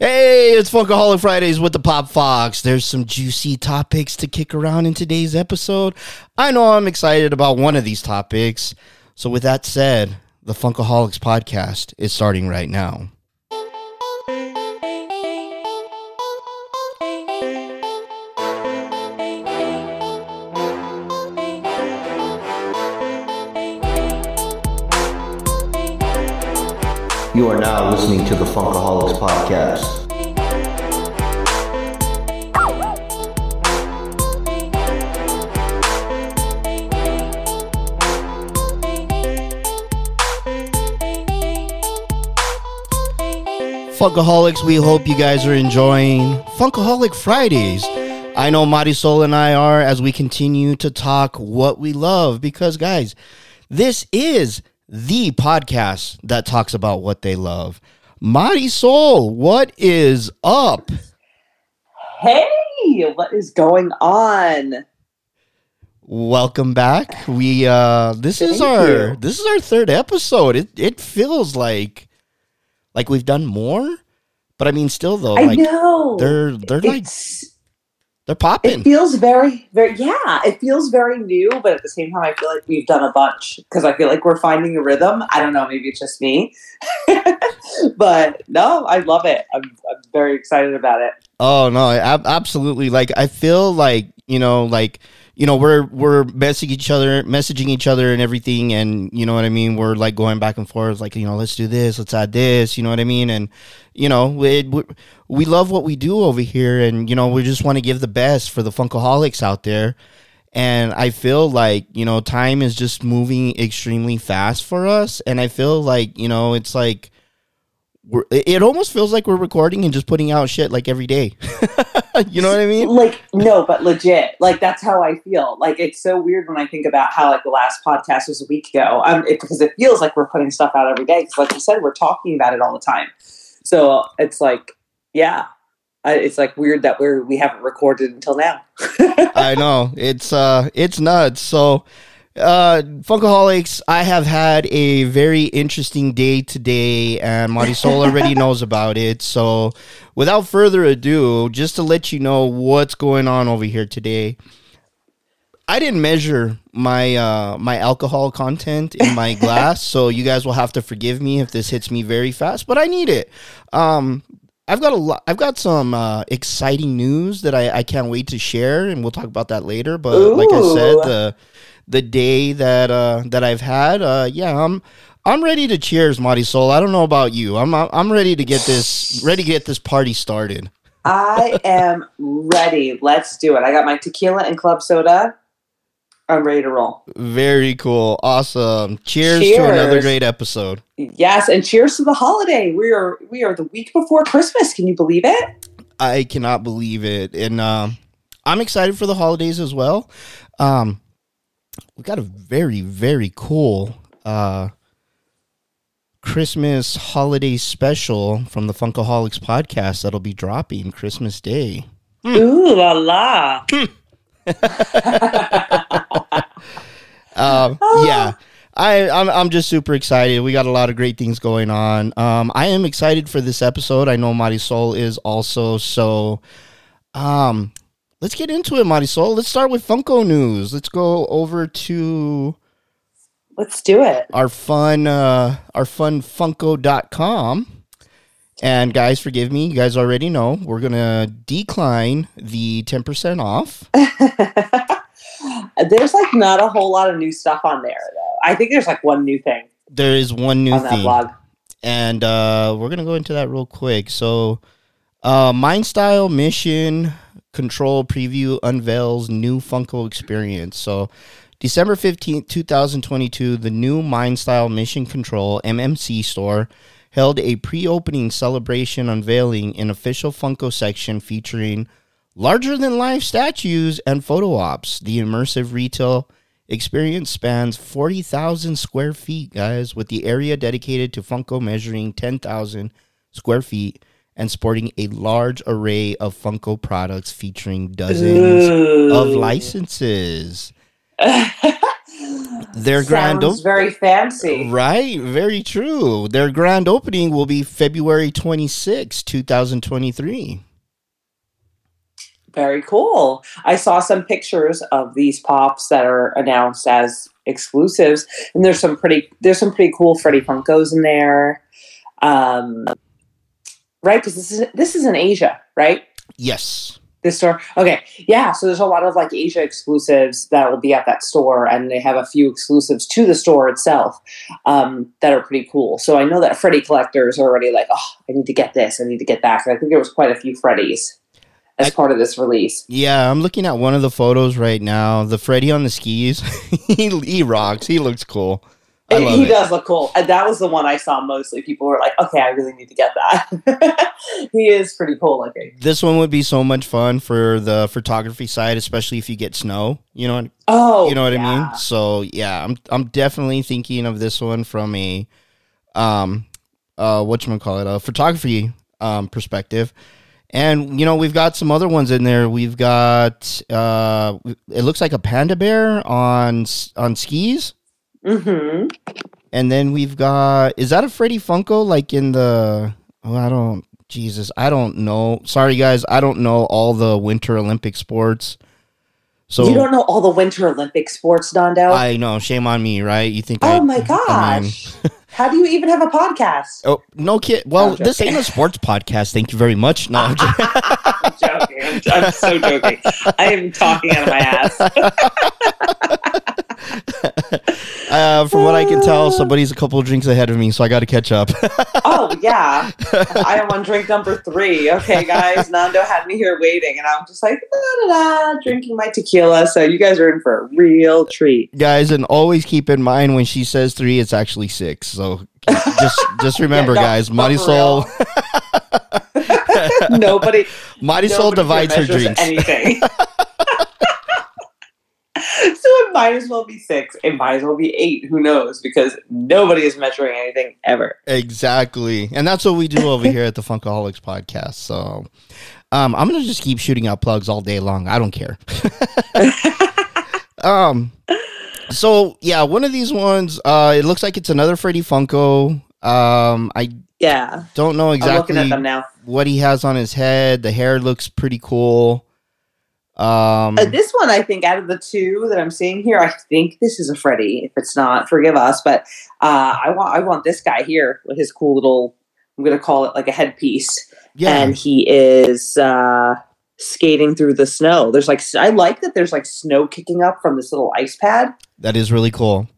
Hey, it's Funkaholik Fridays with the Pop Foxx. There's some juicy topics to kick around in today's episode. I know I'm excited about one of these topics. So, with that said, the Funkaholiks podcast is starting right now. You are now listening to the Funkaholiks Podcast. Funkaholiks, we hope you guys are enjoying Funkaholik Fridays. I know Marisol and I are as we continue to talk what we love because, guys, this is the podcast that talks about what they love. Marisol, what is up? Hey, what is going on? Welcome back. We uh this is our you. this is our third episode. It it feels like like we've done more, but I mean still though, I like know. they're they're like It's, they're popping. it feels very, very, yeah, it feels very new, but at the same time, I feel like we've done a bunch because I feel like we're finding a rhythm. I don't know, maybe it's just me. but no, I love it. I'm, I'm very excited about it. Oh no, ab- absolutely. Like I feel like you know, like you know, we're we're messaging each other, messaging each other, and everything, and you know what I mean. We're like going back and forth, like you know, let's do this, let's add this, you know what I mean, and you know, we we, love what we do over here, and you know, we just want to give the best for the funkaholiks out there. And I feel like you know, time is just moving extremely fast for us, and I feel like you know, it's like. We're, it almost feels like we're recording and just putting out shit like every day. you know what I mean? Like, no, but legit. Like, that's how I feel. Like, it's so weird when I think about how, like, the last podcast was a week ago. Um, it, because it feels like we're putting stuff out every day. Because, like you said, we're talking about it all the time. So it's like, yeah, it's like weird that we're we haven't recorded until now. I know it's uh it's nuts. So, uh, Funkaholiks, I have had a very interesting day today, and Marisol already knows about it. So, without further ado, just to let you know what's going on over here today. I didn't measure my uh, my alcohol content in my glass, so you guys will have to forgive me if this hits me very fast. But I need it. Um, I've got a lot. I've got some uh, exciting news that I, I can't wait to share, and we'll talk about that later. But like I said, Ooh. the the day that uh, that I've had, uh, yeah, I'm I'm ready to cheers, Marisol. I don't know about you. I'm I'm ready to get this ready to get this party started. I am ready. Let's do it. I got my tequila and club soda. I'm ready to roll. Very cool, awesome. Cheers, to another great episode. Yes, and cheers to the holiday. We are we are the week before Christmas. Can you believe it? I cannot believe it, and um, I'm excited for the holidays as well. Um, we got a very very cool uh, Christmas holiday special from the Funkaholiks podcast that'll be dropping Christmas Day. Ooh la la. Um, yeah. I, I'm, I'm just super excited. We got a lot of great things going on. Um, I am excited for this episode. I know Marisol is also. So, um, let's get into it, Marisol. Let's start with Funko news. Let's go over to Let's do it. our fun, uh, our fun Funko.com. And guys, forgive me. You guys already know we're gonna decline the ten percent off. there's like not a whole lot of new stuff on there though. I think there's like one new thing There is one new on that thing. blog. and uh, we're gonna go into that real quick. So, uh, Mind Style Mission Control Preview unveils new Funko experience. So, December fifteenth, two thousand twenty-two, the new Mind Style Mission Control MMC store held a pre-opening celebration unveiling an official Funko section featuring larger than life statues and photo ops. The immersive retail experience spans 40,000 square feet, guys, with the area dedicated to Funko measuring 10,000 square feet and sporting a large array of Funko products featuring dozens of licenses. Their grand Sounds op- very fancy. Right, very true. Their grand opening will be February 26, 2023. Very cool. I saw some pictures of these pops that are announced as exclusives, and there's some pretty there's some pretty cool Freddy Funkos in there. Um, right, because this is this is in Asia, right? Yes. This store, okay, yeah. So there's a lot of like Asia exclusives that will be at that store, and they have a few exclusives to the store itself um, that are pretty cool. So I know that Freddy collectors are already like, oh, I need to get this, I need to get that. 'Cause I think there was quite a few Freddys as I- part of this release. Yeah, I'm looking at one of the photos right now. The Freddy on the skis. he, he rocks. He looks cool. He it. does look cool. And that was the one I saw mostly. People were like, okay, I really need to get that. he is pretty cool looking. This one would be so much fun for the photography side, especially if you get snow. You know, what- Oh, you know what I mean. So yeah, I'm I'm definitely thinking of this one from a, um, uh, what you call it, a photography um perspective. And you know we've got some other ones in there. We've got uh, it looks like a panda bear on on skis. Hmm And then we've got is that a Freddy Funko like in the oh I don't Jesus I don't know sorry guys I don't know all the Winter Olympic sports so you don't know all the Winter Olympic sports, Nando? I know shame on me right you think oh my I mean- gosh. How do you even have a podcast? oh no kid well this ain't a sports podcast thank you very much no I'm just- I'm joking. I'm, I'm so joking. I am talking out of my ass. uh, from what I can tell somebody's a couple of drinks ahead of me so I got to catch up Oh, yeah. I am on drink number three. Okay, guys. Nando had me here waiting, and I'm just like, da, da, da, drinking my tequila. So you guys are in for a real treat. guys and always keep in mind when she says three it's actually six so just just remember no, guys but Mighty for Soul Nobody, Soul nobody divides her drinks Anything. Might as well be six. It might as well be eight. Who knows? Because nobody is measuring anything ever. Exactly. And that's what we do over here at the Funkaholiks podcast. So um, I'm going to just keep shooting out plugs all day long. I don't care. um, so, yeah, one of these ones, uh, it looks like it's another Freddy Funko. Um, I Yeah, don't know exactly at them now. what he has on his head. The hair looks pretty cool. Um, Uh, this one, I think, out of the two that I'm seeing here, I think this is a Freddy. If it's not, forgive us. But uh, I want, I want this guy here with his cool little. I'm going to call it like a headpiece, yeah. and he is uh, skating through the snow. There's like, I like that. There's like snow kicking up from this little ice pad. that is really cool.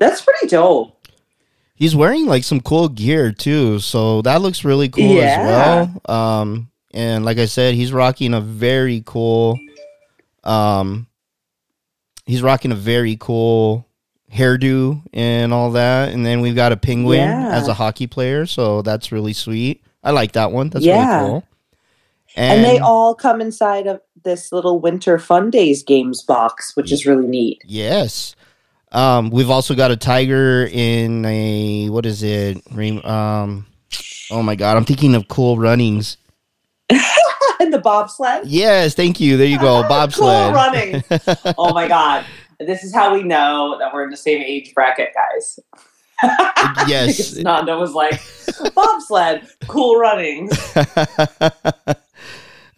That's pretty dope. He's wearing like some cool gear too, so that looks really cool Yeah. as well. Um, and like I said, he's rocking a very cool, um, he's rocking a very cool hairdo and all that. And then we've got a penguin Yeah. as a hockey player, so that's really sweet. I like that one. That's Yeah. really cool. And, they all come inside of this little Winter Fun Days games box, which is really neat. Yes. Um, we've also got a tiger in a what is it? Um, oh my god, I'm thinking of Cool Runnings. and the bobsled. Yes, thank you. There you go, bobsled. Cool running. oh my god. This is how we know that we're in the same age bracket, guys. Yes. Nando was like, bobsled, cool running.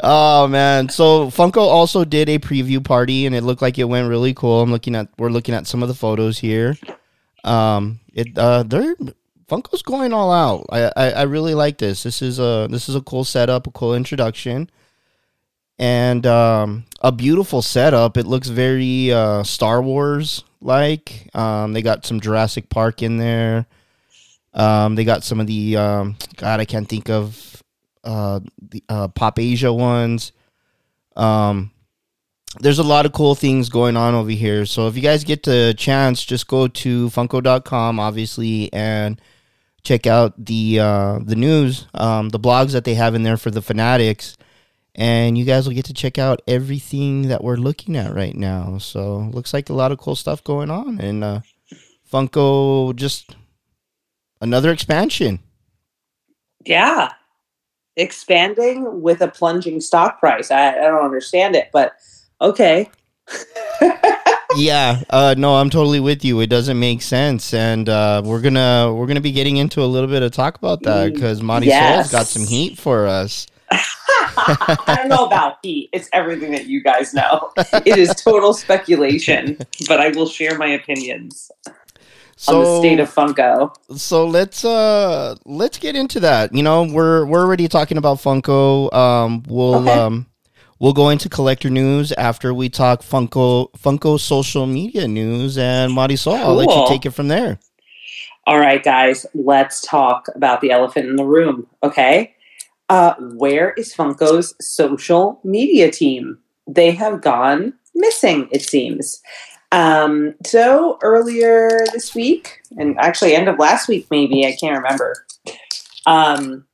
oh man. So Funko also did a preview party and it looked like it went really cool. I'm looking at we're looking at some of the photos here. Um it uh they're Funko's going all out. I, I I really like this. This is a this is a cool setup, a cool introduction. And um a beautiful setup. It looks very uh Star Wars like. Um they got some Jurassic Park in there. Um they got some of the um god I can't think of uh the uh Pop Asia ones. Um there's a lot of cool things going on over here. So if you guys get the chance, just go to funko.com obviously and check out the uh the news, um the blogs that they have in there for the fanatics and you guys will get to check out everything that we're looking at right now. So looks like a lot of cool stuff going on and uh Funko just another expansion. Yeah. Expanding with a plunging stock price. I, I don't understand it, but okay. yeah, uh, no, I'm totally with you. It doesn't make sense, and uh, we're gonna we're gonna be getting into a little bit of talk about that because Monty Yes. Soul's got some heat for us. I don't know about heat. It's everything that you guys know. It is total speculation, but I will share my opinions on the state of Funko. so let's uh let's get into that. You know, we're we're already talking about Funko. Um, we'll Okay. um we'll go into collector news after we talk Funko Funko social media news and Marisol. I'll let you take it from there. All right, guys, let's talk about the elephant in the room. Okay. Uh, where is Funko's social media team? They have gone missing, it seems. Um, so earlier this week, and actually end of last week, maybe, I can't remember. Um,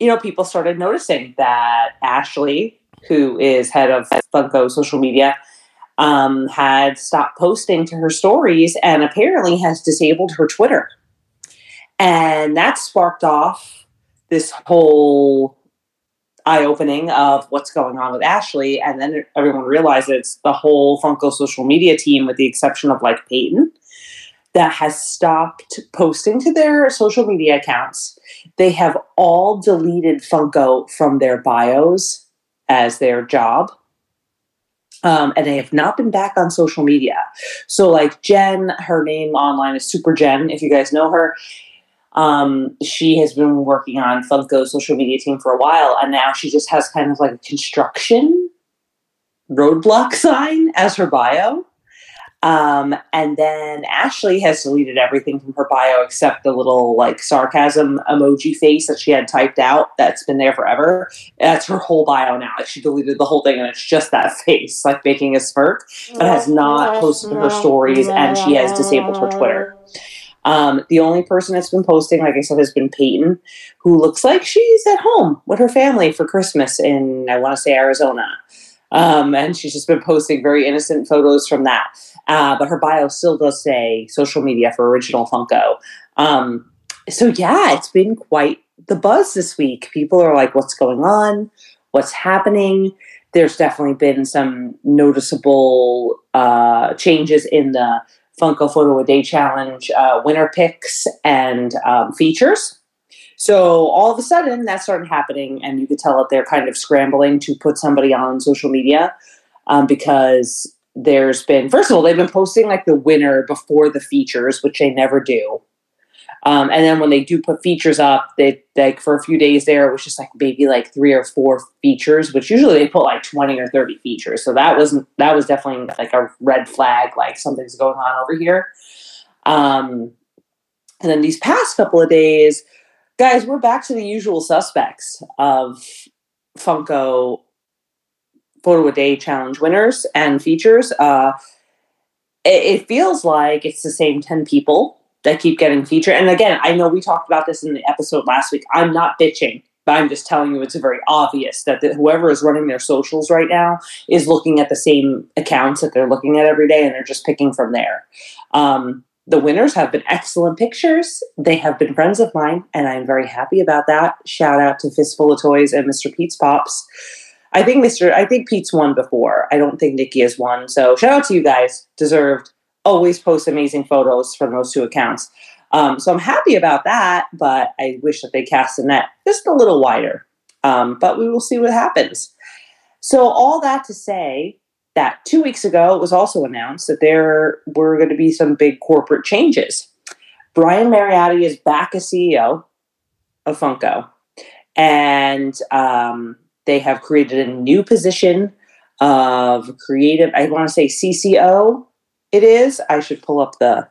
you know, people started noticing that Ashley, who is head of Funko social media, um, had stopped posting to her stories and apparently has disabled her Twitter. And that sparked off this whole eye opening of what's going on with Ashley. And then everyone realized it's the whole Funko social media team, with the exception of like Peyton, that has stopped posting to their social media accounts. They have all deleted Funko from their bios as their job um, and they have not been back on social media. So, like Jen, her name online is Super Jen. If you guys know her, um, she has been working on Funko's social media team for a while, and now she just has kind of like a construction roadblock sign as her bio. Um, and then Ashley has deleted everything from her bio except the little like sarcasm emoji face that she had typed out that's been there forever. That's her whole bio now. Like she deleted the whole thing and it's just that face, like making a smirk, but has not posted her stories and she has disabled her Twitter. Um, the only person that's been posting, like I said, has been Peyton, who looks like she's at home with her family for Christmas in, I want to say, Arizona. Um, and she's just been posting very innocent photos from that. Uh, but her bio still does say social media for original Funko. Um, so yeah, it's been quite the buzz this week. People are like, what's going on? What's happening? There's definitely been some noticeable uh, changes in the Funko Photo a Day Challenge uh, winner picks and um, features. So all of a sudden, that started happening, and you could tell that they're kind of scrambling to put somebody on social media um, because there's been first of all they've been posting like the winner before the features, which they never do. Um, and then when they do put features up, they like for a few days there, it was just like maybe like three or four features, which usually they put like twenty or thirty features. So that was that was definitely like a red flag, like something's going on over here. Um, and then these past couple of days, guys, we're back to the usual suspects of Funko photo a day challenge winners and features. Uh, it, it feels like it's the same 10 people that keep getting featured. And again, I know we talked about this in the episode last week. I'm not bitching, but I'm just telling you it's very obvious that the, whoever is running their socials right now is looking at the same accounts that they're looking at every day and they're just picking from there. Um, the winners have been excellent pictures. They have been friends of mine, and I'm very happy about that. Shout out to Fistful of Toys and Mr. Pete's Pops. I think Mr. I think Pete's won before. I don't think Nikki has won. So shout out to you guys. Deserved. Always post amazing photos from those two accounts. Um, so I'm happy about that, but I wish that they cast the net just a little wider. Um, but we will see what happens. So all that to say that two weeks ago it was also announced that there were going to be some big corporate changes. Brian Mariotti is back as CEO of Funko, and um, they have created a new position of creative. I want to say CCO. It is. I should pull up the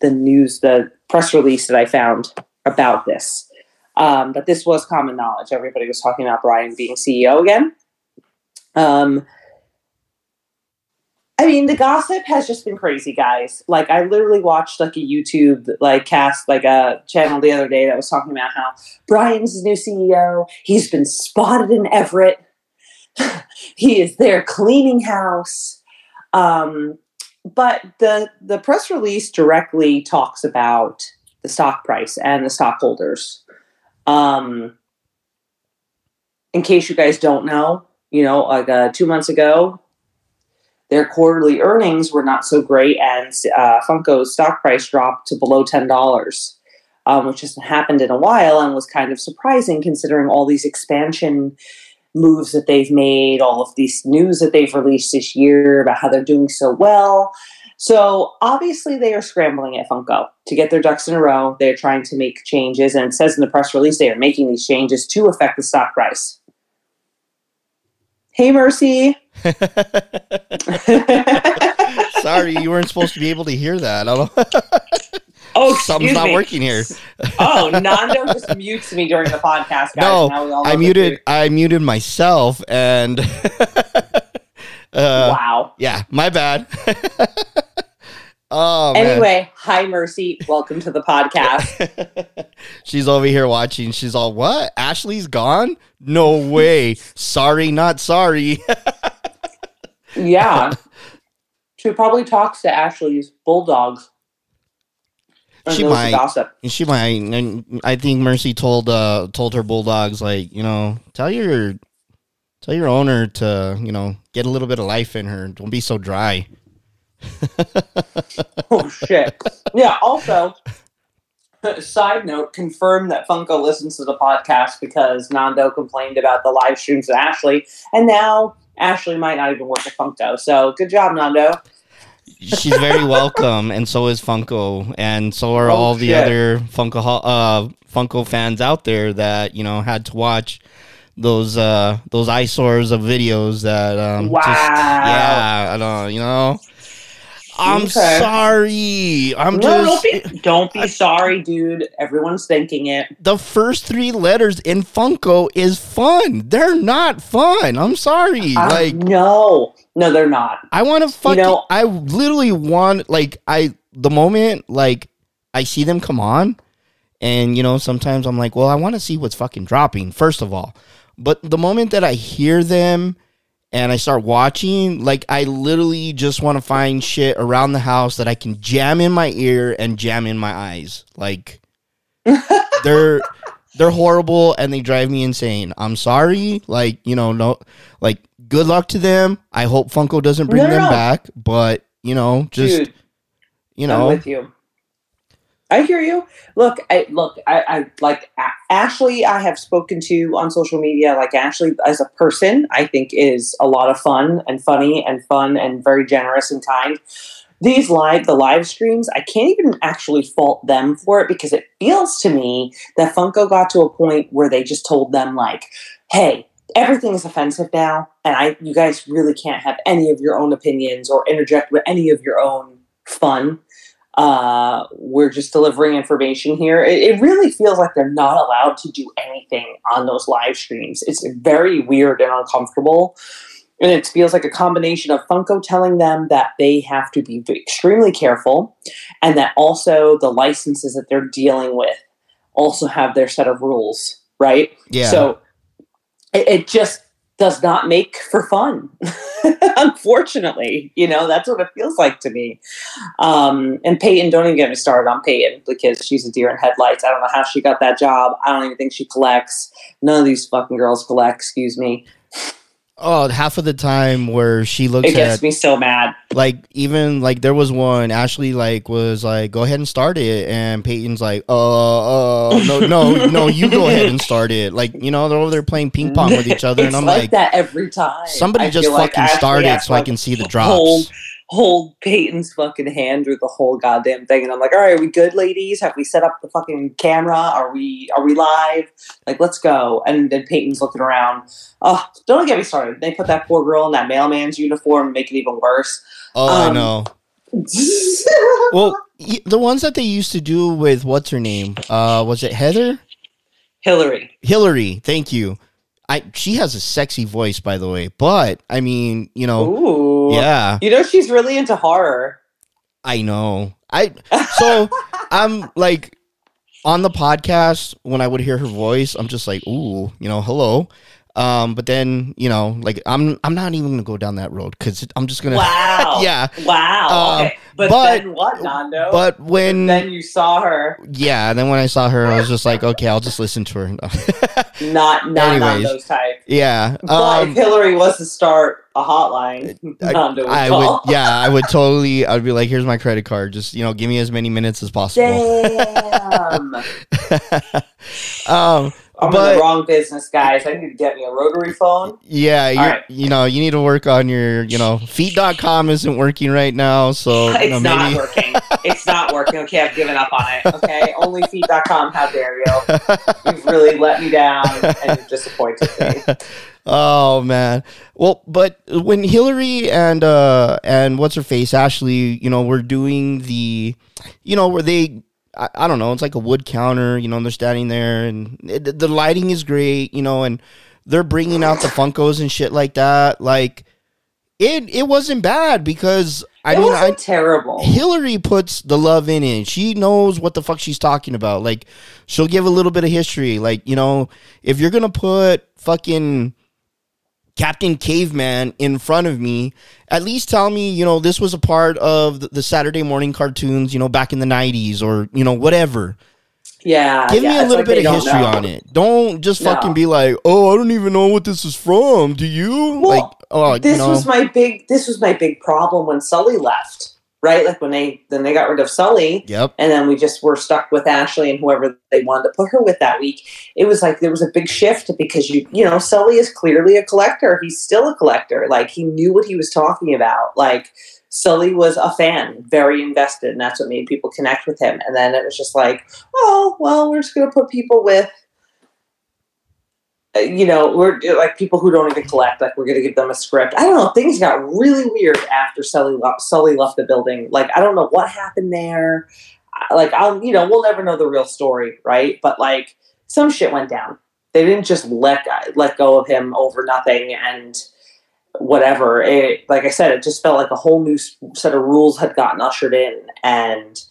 the news, the press release that I found about this. Um, but this was common knowledge. Everybody was talking about Brian being CEO again. Um, I mean, the gossip has just been crazy, guys. Like, I literally watched like a YouTube like cast like a channel the other day that was talking about how Brian's new CEO. He's been spotted in Everett. he is there cleaning house. Um, but the the press release directly talks about the stock price and the stockholders. Um, in case you guys don't know, you know, like uh, two months ago, their quarterly earnings were not so great, and uh, Funko's stock price dropped to below ten dollars, um, which hasn't happened in a while, and was kind of surprising considering all these expansion moves that they've made, all of these news that they've released this year about how they're doing so well. So obviously they are scrambling at Funko to get their ducks in a row. They're trying to make changes, and it says in the press release they are making these changes to affect the stock price. Hey, Mercy. Sorry, you weren't supposed to be able to hear that. I don't Oh, Something's not me. working here. oh, Nando just mutes me during the podcast, guys. No, I muted. I muted myself, and uh, Wow. yeah, my bad. oh man. Anyway, hi, Mercy. Welcome to the podcast. she's over here watching. She's all, "What? Ashley's gone? No way! Sorry, not sorry." Yeah. She probably talks to Ashley's bulldogs. She might. Gossip. she might. And I think Mercy told uh told her bulldogs like, you know, tell your tell your owner to you know get a little bit of life in her. Don't be so dry. Oh shit. yeah. Also, side note: confirm that Funko listens to the podcast because Nando complained about the live streams to Ashley, and now Ashley might not even work at Funko. So good job, Nando. She's very welcome, and so is Funko, and so are Oh, all the other Funko uh, Funko fans out there that you know had to watch those uh, those eyesores of videos that um, Wow. just, yeah, I don't know, you know. I'm Okay. sorry. I'm no, just don't be, don't be sorry, dude. Everyone's thinking it. the first three letters in Funko is fun. They're not fun. I'm sorry. I like no, no, they're not. I want to fucking. know- I literally want like I the moment like I see them come on, and you know sometimes I'm like, well, I want to see what's fucking dropping first of all, but the moment that I hear them and I start watching, like I literally just want to find shit around the house that I can jam in my ear and jam in my eyes. Like they're they're horrible and they drive me insane. I'm sorry. Like, you know, no like good luck to them. I hope Funko doesn't bring No, no, them no. back, but you know, just dude. you I'm know, with you. I hear you. Look, I look. I, I like Ashley. I have spoken to on social media. Like Ashley as a person, I think is a lot of fun and funny and fun and very generous and kind. These live, the live streams, I can't even actually fault them for it because it feels to me that Funko got to a point where they just told them like, "Hey, everything is offensive now, and I, you guys really can't have any of your own opinions or interject with any of your own fun." Uh, we're just delivering information here. It, it really feels like they're not allowed to do anything on those live streams. It's very weird and uncomfortable. And it feels like a combination of Funko telling them that they have to be extremely careful and that also the licenses that they're dealing with also have their set of rules, right? yeah. So it, it just does not make for fun. Unfortunately, you know, that's what it feels like to me. Um, and Peyton, don't even get me started on Peyton because she's a deer in headlights. I don't know how she got that job. I don't even think she collects. None of these fucking girls collect, excuse me. Oh, half of the time where she looks It gets at me so mad. like even like there was one Ashley like was like go ahead and start it and Peyton's like uh uh no no no you go ahead and start it like you know they're over there playing ping pong with each other and I'm like, like that every time. somebody I just like fucking Ashley start it so I can see the drops. Hold Peyton's fucking hand through the whole goddamn thing, and I'm like, all right, are we good, ladies? Have we set up the fucking camera? Are we are we live? Like, let's go. And then Peyton's looking around. Oh, don't get me started. They put that poor girl in that mailman's uniform and make it even worse. Oh, I Um, know. Well, the ones that they used to do with what's her name? Uh, was it Heather? Hillary. Hillary. Thank you. I she has a sexy voice, by the way. But I mean, you know, Ooh. Yeah, You know she's really into horror. I know. I so I'm like on the podcast when I would hear her voice, I'm just like, ooh, you know, hello. Um, but then you know, like I'm I'm not even gonna go down that road because I'm just gonna. Wow. yeah. Wow. Um, okay. But, but- then what, Nando? But when then you saw her. yeah, then when I saw her, I was just like, okay, I'll just listen to her. Not not Anyways. Nando's type. yeah. But Um, if Hillary was to start a hotline, I- Nando would I call. would, yeah, I would totally. I'd be like, "Here's my credit card. Just you know, give me as many minutes as possible." Damn. um, I'm But- in the wrong business, guys. I need to get me a rotary phone. yeah, right. you know, you need to work on your, you know, feet.com isn't working right now, so you It's know, not maybe. working. It's not working. Okay, I've given up on it. Okay, onlyfeet.com. How dare you? You've really let me down and you've disappointed me. oh man. Well, but when Hillary and uh and what's her face Ashley, you know, were doing the, you know, where they. I, I don't know. It's like a wood counter, you know. And they're standing there, and it, the lighting is great, you know. And they're bringing out the Funkos and shit like that. Like it, it wasn't bad because I it mean, wasn't I terrible. Hillary puts the love in it. She knows what the fuck she's talking about. Like, she'll give a little bit of history. Like, you know, if you're gonna put fucking Captain Caveman in front of me, at least tell me, you know, this was a part of the, Saturday morning cartoons, you know, back in the '90s or you know whatever. Yeah, Give yeah, me a little like bit of history know. on it. Don't just No. fucking be like, oh, I don't even know what this is from. Do you? Well, like, oh, This you know, was my big. This was my big problem when Sully left. Right, like when they then they got rid of Sully, yep, and then we just were stuck with Ashley and whoever they wanted to put her with that week. It was like there was a big shift because you you know Sully is clearly a collector. He's still a collector. Like he knew what he was talking about. Like Sully was a fan, very invested, and that's what made people connect with him. And then it was just like, oh well, we're just gonna put people with. Uh, You know, we're like people who don't even collect. Like we're going to give them a script. I don't know. Things got really weird after Sully left, Sully left the building. Like I don't know what happened there like I'll you know we'll never know the real story, right? But like some shit went down. They didn't just let let go of him over nothing and whatever. It like I said, it just felt like a whole new set of rules had gotten ushered in, and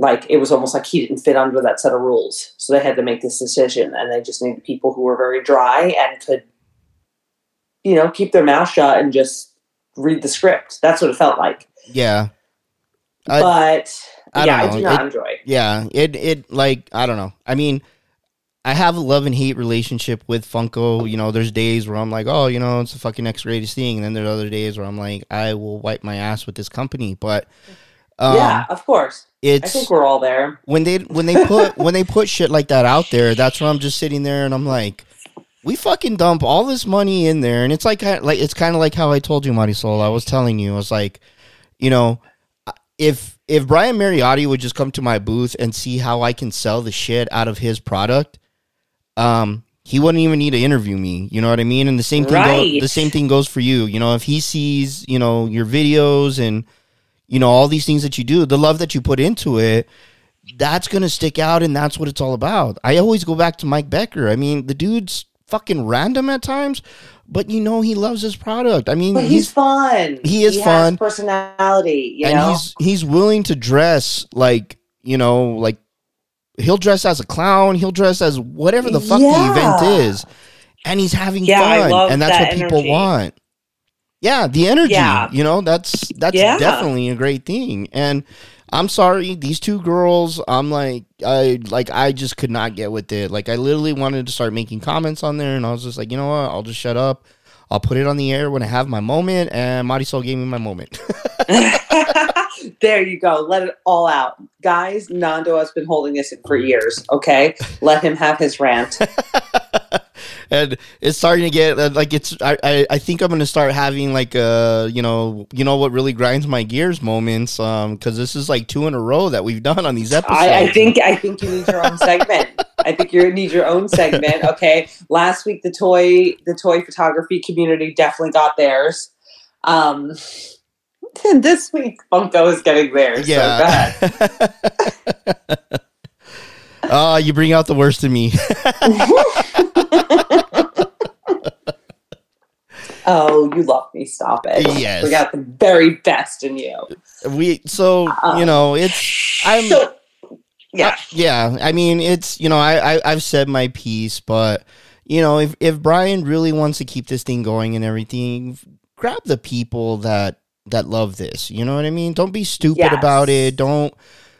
like it was almost like he didn't fit under that set of rules. So they had to make this decision, and they just needed people who were very dry and could, you know, keep their mouth shut and just read the script. That's what it felt like. yeah. I- but I yeah, I do not It- enjoy. yeah it it like i don't know i mean i have a love and hate relationship with funko you know there's days where i'm like oh you know it's the fucking next greatest thing and then there's other days where i'm like i will wipe my ass with this company but um, yeah, of course. I think we're all there. when they when they put when they put shit like that out there that's where i'm just sitting there and i'm like we fucking dump all this money in there and it's like like it's kind of like how i told you marisol i was telling you i was like you know if if Brian Mariotti would just come to my booth and see how I can sell the shit out of his product, um, he wouldn't even need to interview me. You know what I mean? And the same thing Right. go, the same thing goes for you. You know, if he sees you know your videos and you know all these things that you do, the love that you put into it, that's gonna stick out, and that's what it's all about. I always go back to Mike Becker. I mean, the dude's fucking random at times, but you know he loves his product. I mean, But he's, fun. he is has fun. personality, you and know. he's he's willing to dress like you know like he'll dress as a clown he'll dress as whatever the fuck the event is and he's having Yeah, fun and that's that what people want yeah the energy Yeah. you know that's that's Yeah. definitely a great thing and i'm sorry these two girls i'm like i like i just could not get with it like i literally wanted to start making comments on there and i was just like you know what i'll just shut up i'll put it on the air when i have my moment and marisol gave me my moment there you go. Let it all out, guys. Nando has been holding this in for years. Okay, let him have his rant. and it's starting to get uh, like it's I, I i think i'm gonna start having like uh you know you know what really grinds my gears moments um because this is like two in a row that we've done on these episodes I, I think I think you need your own segment. I think you need your own segment. Okay. Last week the toy the toy photography community definitely got theirs. Um and this week Funko is getting theirs. So yeah oh you bring out the worst in me Oh, you love me. Stop it. Yes. We got the very best in you. we so Um, you know it's i'm So, yeah. I- yeah i mean it's you know I, I i've said my piece but you know, if if Brian really wants to keep this thing going and everything, grab the people that that love this. You know what I mean? Don't be stupid Yes. about it. Don't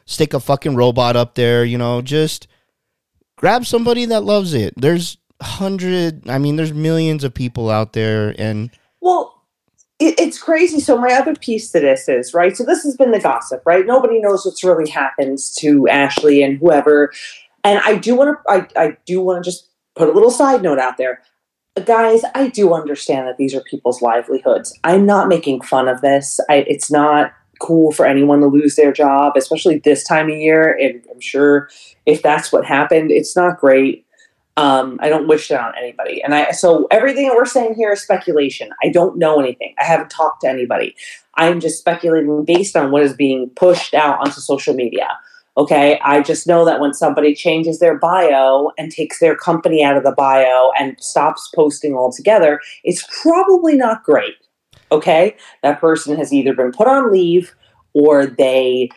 stick a fucking robot up there. You know, just grab somebody that loves it. There's hundred. I mean, there's millions of people out there, and Well, it, it's crazy. So my other piece to this is right. So this has been the gossip, right? Nobody knows what's really happened to Ashley and whoever. And I do want to. I, I do want to just put a little side note out there, guys. I do understand that these are people's livelihoods. I'm not making fun of this. I, it's not cool for anyone to lose their job, especially this time of year. And I'm sure if that's what happened, it's not great. Um, I don't wish that on anybody. And I so everything that we're saying here is speculation. I don't know anything. I haven't talked to anybody. I'm just speculating based on what is being pushed out onto social media. Okay. I just know that when somebody changes their bio and takes their company out of the bio and stops posting altogether, it's probably not great. Okay. That person has either been put on leave or they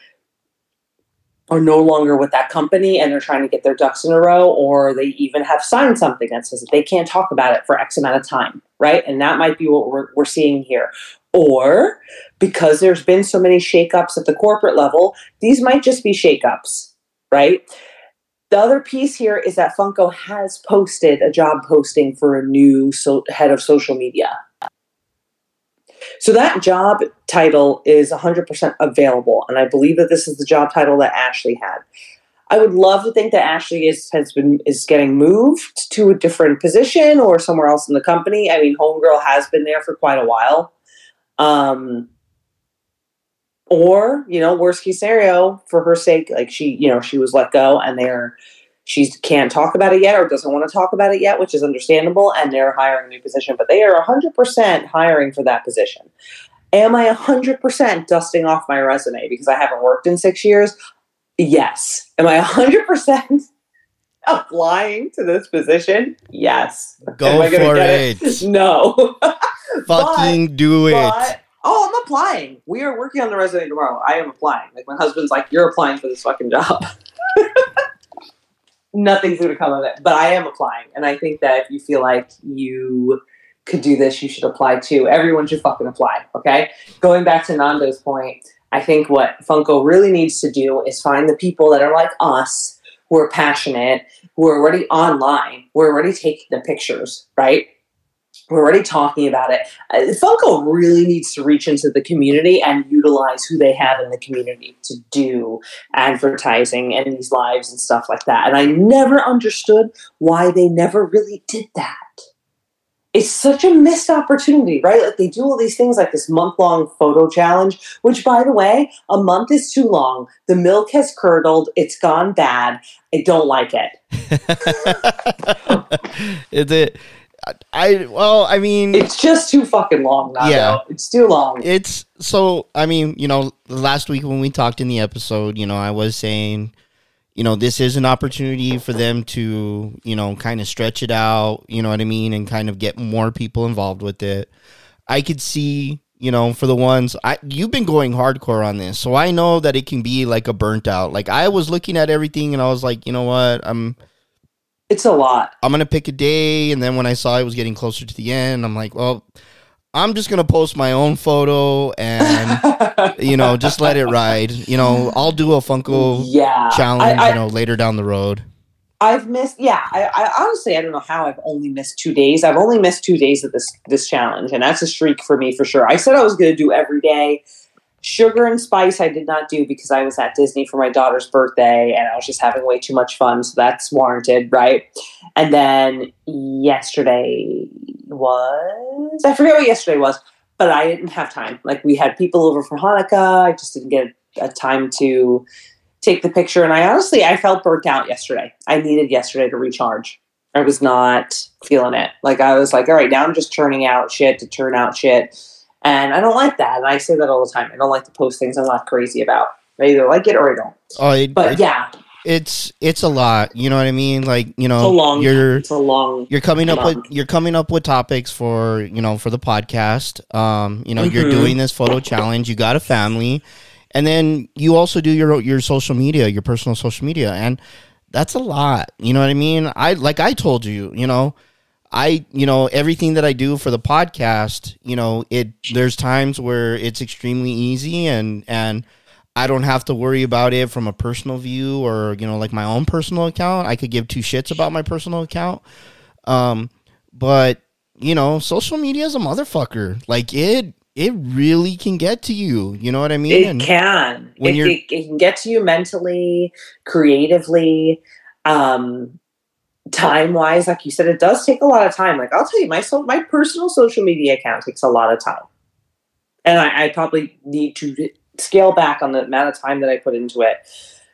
are no longer with that company and they're trying to get their ducks in a row, or they even have signed something that says that they can't talk about it for X amount of time, right? And that might be what we're, we're seeing here. Or because there's been so many shakeups at the corporate level, these might just be shakeups, right? The other piece here is that Funko has posted a job posting for a new so- head of social media. So that job title is 100% available, and I believe that this is the job title that Ashley had. I would love to think that Ashley is has been is getting moved to a different position or somewhere else in the company. I mean, Homegirl has been there for quite a while. Um, or you know, worst case scenario for her sake, like she, you know, she was let go, and they're she can't talk about it yet or doesn't want to talk about it yet, which is understandable, and they're hiring a new position, but they are 100% hiring for that position. Am I 100% dusting off my resume because I haven't worked in six years? Yes. Am I 100% applying to this position? Yes. go Am I gonna for get it. No. Fucking do it. But, oh, I'm applying. We are working on the resume tomorrow. I am applying. Like my husband's like, you're applying for this fucking job. Nothing's going to come of it, but I am applying, and I think that if you feel like you could do this, you should apply too. Everyone should fucking apply. Okay. Going back to Nando's point, I think what Funko really needs to do is find the people that are like us, who are passionate, who are already online, who are already taking the pictures, right? We're already talking about it. Uh, Funko really needs to reach into the community and utilize who they have in the community to do advertising and these lives and stuff like that. And I never understood why they never really did that. It's such a missed opportunity, right? Like they do all these things like this month long photo challenge, which by the way, a month is too long. The milk has curdled, it's gone bad. I don't like it. Is it? I well, I mean, It's just too fucking long now. Yeah. It's too long. it's so i mean you know last week when we talked in the episode you know i was saying you know this is an opportunity for them to you know kind of stretch it out you know what i mean and kind of get more people involved with it i could see you know for the ones i you've been going hardcore on this so i know that it can be like a burnt out like i was looking at everything and i was like you know what i'm It's a lot. I'm gonna pick a day, and then when I saw it was getting closer to the end, I'm like, well, I'm just gonna post my own photo and you know just let it ride. You know, I'll do a Funko yeah. challenge, I, I, you know, later down the road. I've missed. Yeah, I, I honestly I don't know how I've only missed two days. I've only missed two days of this this challenge, and that's a streak for me for sure. I said I was going to do every day. Sugar and spice I did not do because I was at Disney for my daughter's birthday and I was just having way too much fun, so that's warranted, right? And then yesterday was I forget what yesterday was, but I didn't have time. Like we had people over for Hanukkah, I just didn't get a time to take the picture. And I honestly, I felt burnt out yesterday. I needed yesterday to recharge. I was not feeling it. Like I was like, all right, now I'm just churning out shit to turn out shit. And I don't like that. And I say that all the time. I don't like to post things I'm not crazy about. I either like it or I don't. Oh, it, But it- yeah, it's it's a lot. You know what I mean? Like you it's a know, long. you're it's a long. you're coming up with you're coming up with topics for you know for the podcast. Um, you know, you're Mhm. doing this photo challenge. You got a family, and then you also do your your social media, your personal social media, and that's a lot. You know what I mean? I like I told you, you know, I, you know, everything that I do for the podcast, you know, it there's times where it's extremely easy and and I don't have to worry about it from a personal view or, you know, like my own personal account. I could give two shits about my personal account. Um, but you know, social media is a motherfucker. Like it it really can get to you. You know what I mean? It And can. when It, you're- it, it can get to you mentally, creatively, um, time wise. Like you said, it does take a lot of time. Like I'll tell you, my so my personal social media account takes a lot of time, and I, I probably need to scale back on the amount of time that I put into it.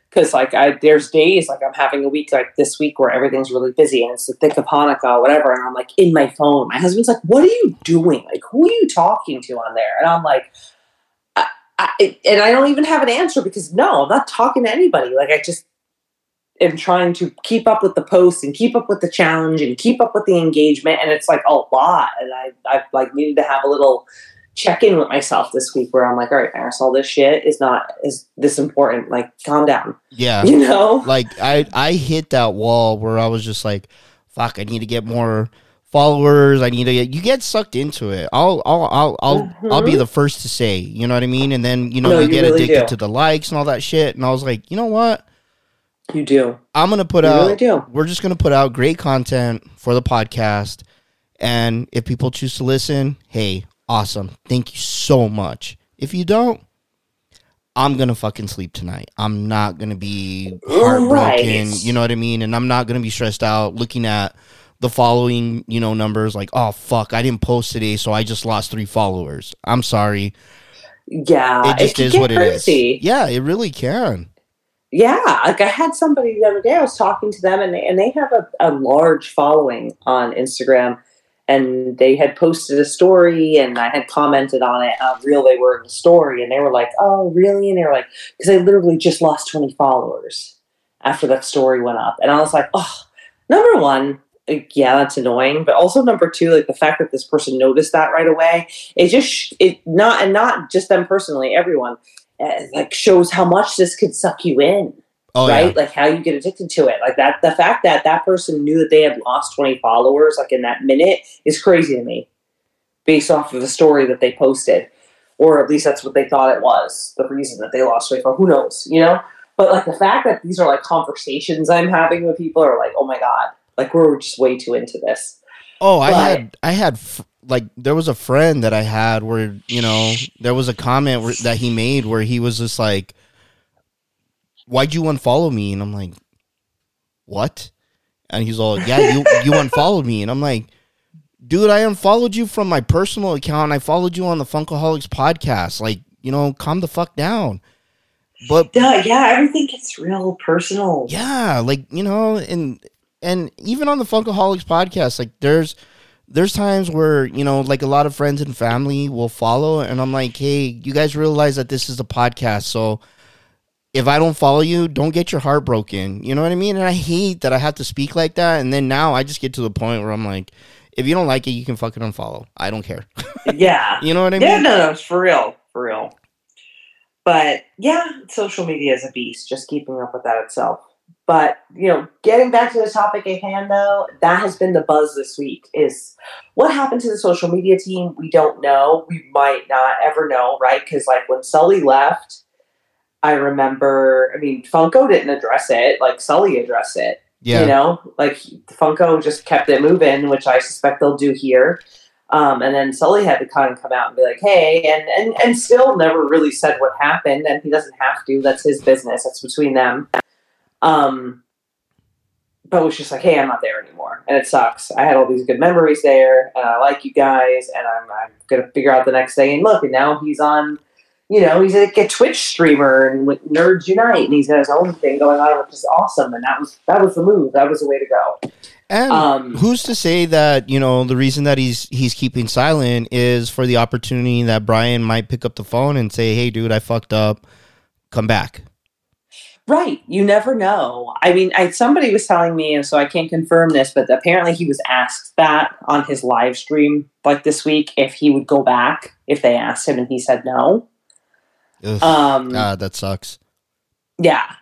Because like I, there's days like I'm having a week like this week where everything's really busy and it's the thick of Hanukkah, or whatever, and I'm like in my phone. My husband's like, "What are you doing? Like, who are you talking to on there?" And I'm like, I, and I don't even have an answer because no, I'm not talking to anybody. Like I just am trying to keep up with the posts and keep up with the challenge and keep up with the engagement, and it's like a lot. And I I've like needed to have a little check in with myself this week where I'm like, all right, Maris, all this shit is not is this important. Like, calm down. yeah. You know? like I I hit that wall where I was just like, fuck, I need to get more followers. I need to get you get sucked into it. I'll I'll I'll I'll, I'll be Mhm. the first to say, you know what I mean? And then, you know, No, you you get really addicted do. to the likes and all that shit. And I was like, you know what? You do. I'm gonna put You out really do. we're just gonna put out great content for the podcast. And if people choose to listen, hey, awesome. Thank you so much. If you don't, I'm gonna fucking sleep tonight. I'm not gonna be heartbroken. Right. You know what I mean? And I'm not gonna be stressed out looking at the following, you know, numbers like, oh fuck, I didn't post today, so I just lost three followers. I'm sorry. Yeah. It just is what it is. Yeah, it really can. Yeah, like I had somebody the other day. I was talking to them, and they and they have a, a large following on Instagram, and they had posted a story, and I had commented on it how real they were in the story, and they were like, "Oh, really?" And they were like, "Because I literally just lost twenty followers after that story went up," and I was like, "Oh, number one." like, Yeah, that's annoying. But also number two, like the fact that this person noticed that right away, it just it not and not just them personally, everyone Uh, like shows how much this could suck you in Oh right? Like how you get addicted to it. Like that, the fact that that person knew that they had lost 20 followers like in that minute is crazy to me based off of the story that they posted. Or at least that's what they thought it was, the reason that they lost 20 followers. Who knows, you know? But like the fact that these are like conversations I'm having with people are like, oh my God, like we're just way too into this. Oh, I had I had like there was a friend that I had where you know there was a comment where, that he made where he was just like, "Why'd you unfollow me?" And I'm like, "What?" And he's all, "Yeah, you you unfollowed me." And I'm like, "Dude, I unfollowed you from my personal account. I followed you on the Funkaholiks podcast. Like, you know, calm the fuck down." But Yeah, yeah, everything gets real personal. yeah like you know and and even on the funkaholiks podcast like there's there's times where you know like a lot of friends and family will follow and i'm like hey you guys realize that this is a podcast so if i don't follow you don't get your heart broken you know what i mean and i hate that i have to speak like that and then now i just get to the point where i'm like if you don't like it you can fucking unfollow i don't care Yeah. you know what i yeah, mean no, no, it's for real, for real. But yeah, social media is a beast. Just keeping up with that itself. But you know, getting back to the topic at hand, though, that has been the buzz this week. Is what happened to the social media team? We don't know. We might not ever know, right? Because like when Sully left, I remember. I mean, Funko didn't address it. Like Sully addressed it. yeah You know, like Funko just kept it moving, which I suspect they'll do here. Um, and then Sully had to kind of come out and be like, "Hey," and and and still never really said what happened, and he doesn't have to. That's his business. That's between them. Um, but it was just like, "Hey, I'm not there anymore," and it sucks. I had all these good memories there, and I like you guys, and I'm I'm gonna figure out the next thing. And look, and now he's on. You know, he's like a Twitch streamer and with Nerds Unite, and he's got his own thing going on, which is awesome. And that was that was the move. That was the way to go. and Um, who's to say that you know the reason that he's he's keeping silent is for the opportunity that Brian might pick up the phone and say, "Hey, dude, I fucked up. Come back." Right. You never know. I mean, I, somebody was telling me, and so I can't confirm this, but apparently he was asked that on his live stream like this week if he would go back if they asked him, and he said no. Ugh, Um, God, that sucks. yeah.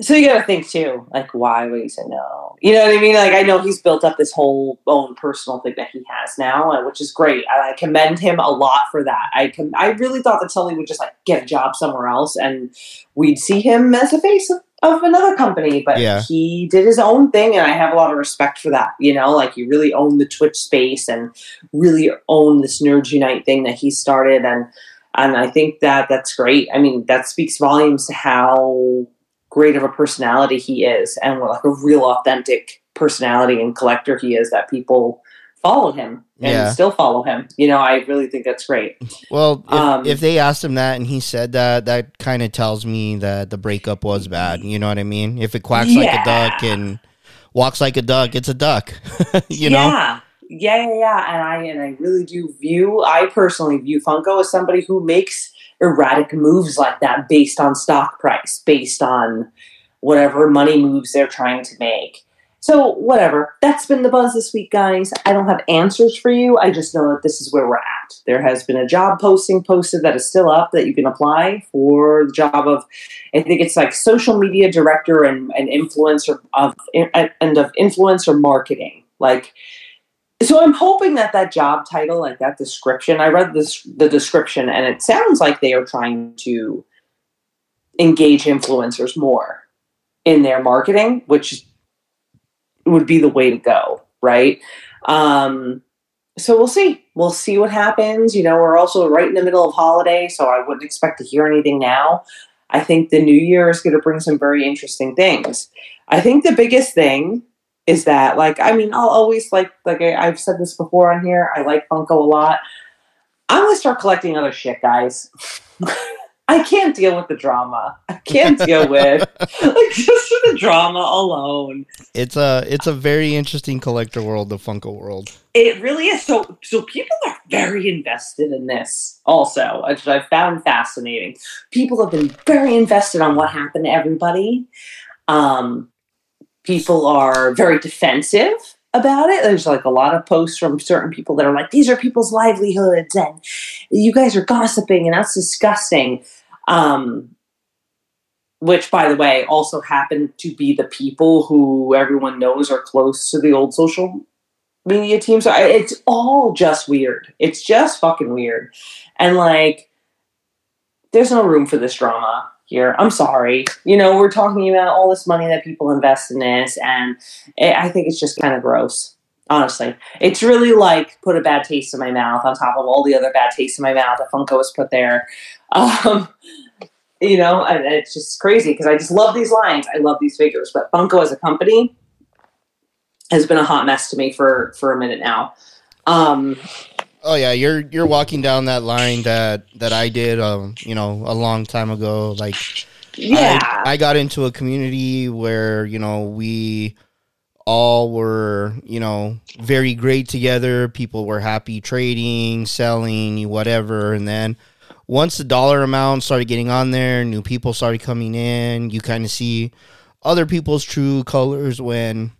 So you got to think too, like why would he say no? You know what I mean? Like I know he's built up this whole own personal thing that he has now, uh, which is great. I, I commend him a lot for that. I can. I really thought that Tully would just like get a job somewhere else, and we'd see him as a face of, of another company. But Yeah. he did his own thing, and I have a lot of respect for that. You know, like he really owned the Twitch space and really owned this Nerds Unite thing that he started, and and I think that that's great. I mean, that speaks volumes to how great of a personality he is and what like a real authentic personality and collector he is that people follow him and Yeah. still follow him. You know, I really think that's great. Well, if, Um, if they asked him that and he said that, that kind of tells me that the breakup was bad. You know what I mean? If it quacks like a duck and walks like a duck, it's a duck. you know? Yeah. Yeah, yeah, yeah. And I and I really do view I personally view Funko as somebody who makes erratic moves like that based on stock price, based on whatever money moves they're trying to make. So whatever. That's been the buzz this week, guys. I don't have answers for you. I just know that this is where we're at. There has been a job posting posted that is still up that you can apply for the job of I think it's like social media director and, and influencer of and of influencer marketing. Like so I'm hoping that that job title, like that description, I read this the description, and it sounds like they are trying to engage influencers more in their marketing, which would be the way to go, right? Um, so we'll see. We'll see what happens. You know, we're also right in the middle of holiday, so I wouldn't expect to hear anything now. I think the new year is going to bring some very interesting things. I think the biggest thing is that like I mean I'll always like like I, I've said this before on here. I like Funko a lot. I'm gonna start collecting other shit, guys. I can't deal with the drama. I can't deal with like just the drama alone. It's a it's a very interesting collector world, the Funko world. It really is. So so people are very invested in this also, which I found fascinating. People have been very invested on what happened to everybody. Um, people are very defensive about it. There's like a lot of posts from certain people that are like, these are people's livelihoods and you guys are gossiping and that's disgusting. Um, which, by the way, also happen to be the people who everyone knows are close to the old social media team. So I, it's all just weird. It's just fucking weird. And like, there's no room for this drama here. I'm sorry. You know, we're talking about all this money that people invest in this, and it, I think it's just kind of gross. Honestly, it's really like put a bad taste in my mouth on top of all the other bad tastes in my mouth that Funko has put there. Um, you know, and it's just crazy because I just love these lines. I love these figures, but Funko as a company has been a hot mess to me for for a minute now. Um, Oh yeah, you're you're walking down that line that that I did, um, you know, a long time ago. Like, yeah, I, I got into a community where you know we all were you know very great together. People were happy trading, selling, whatever, and then once the dollar amount started getting on there, new people started coming in. You kind of see other people's true colors when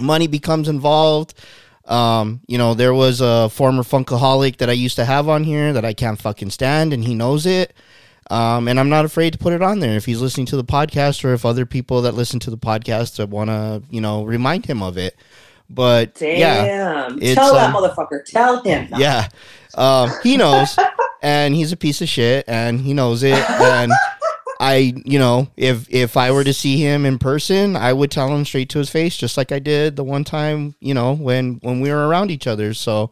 money becomes involved. Um, you know, there was a former Funkaholik that I used to have on here that I can't fucking stand, and he knows it. Um, and I'm not afraid to put it on there if he's listening to the podcast or if other people that listen to the podcast that want to, you know, remind him of it. But yeah, damn. it's, Tell that um, motherfucker. Tell him. yeah, um, he knows, and he's a piece of shit, and he knows it. And I, you know, if if I were to see him in person, I would tell him straight to his face, just like I did the one time, you know, when when we were around each other. So,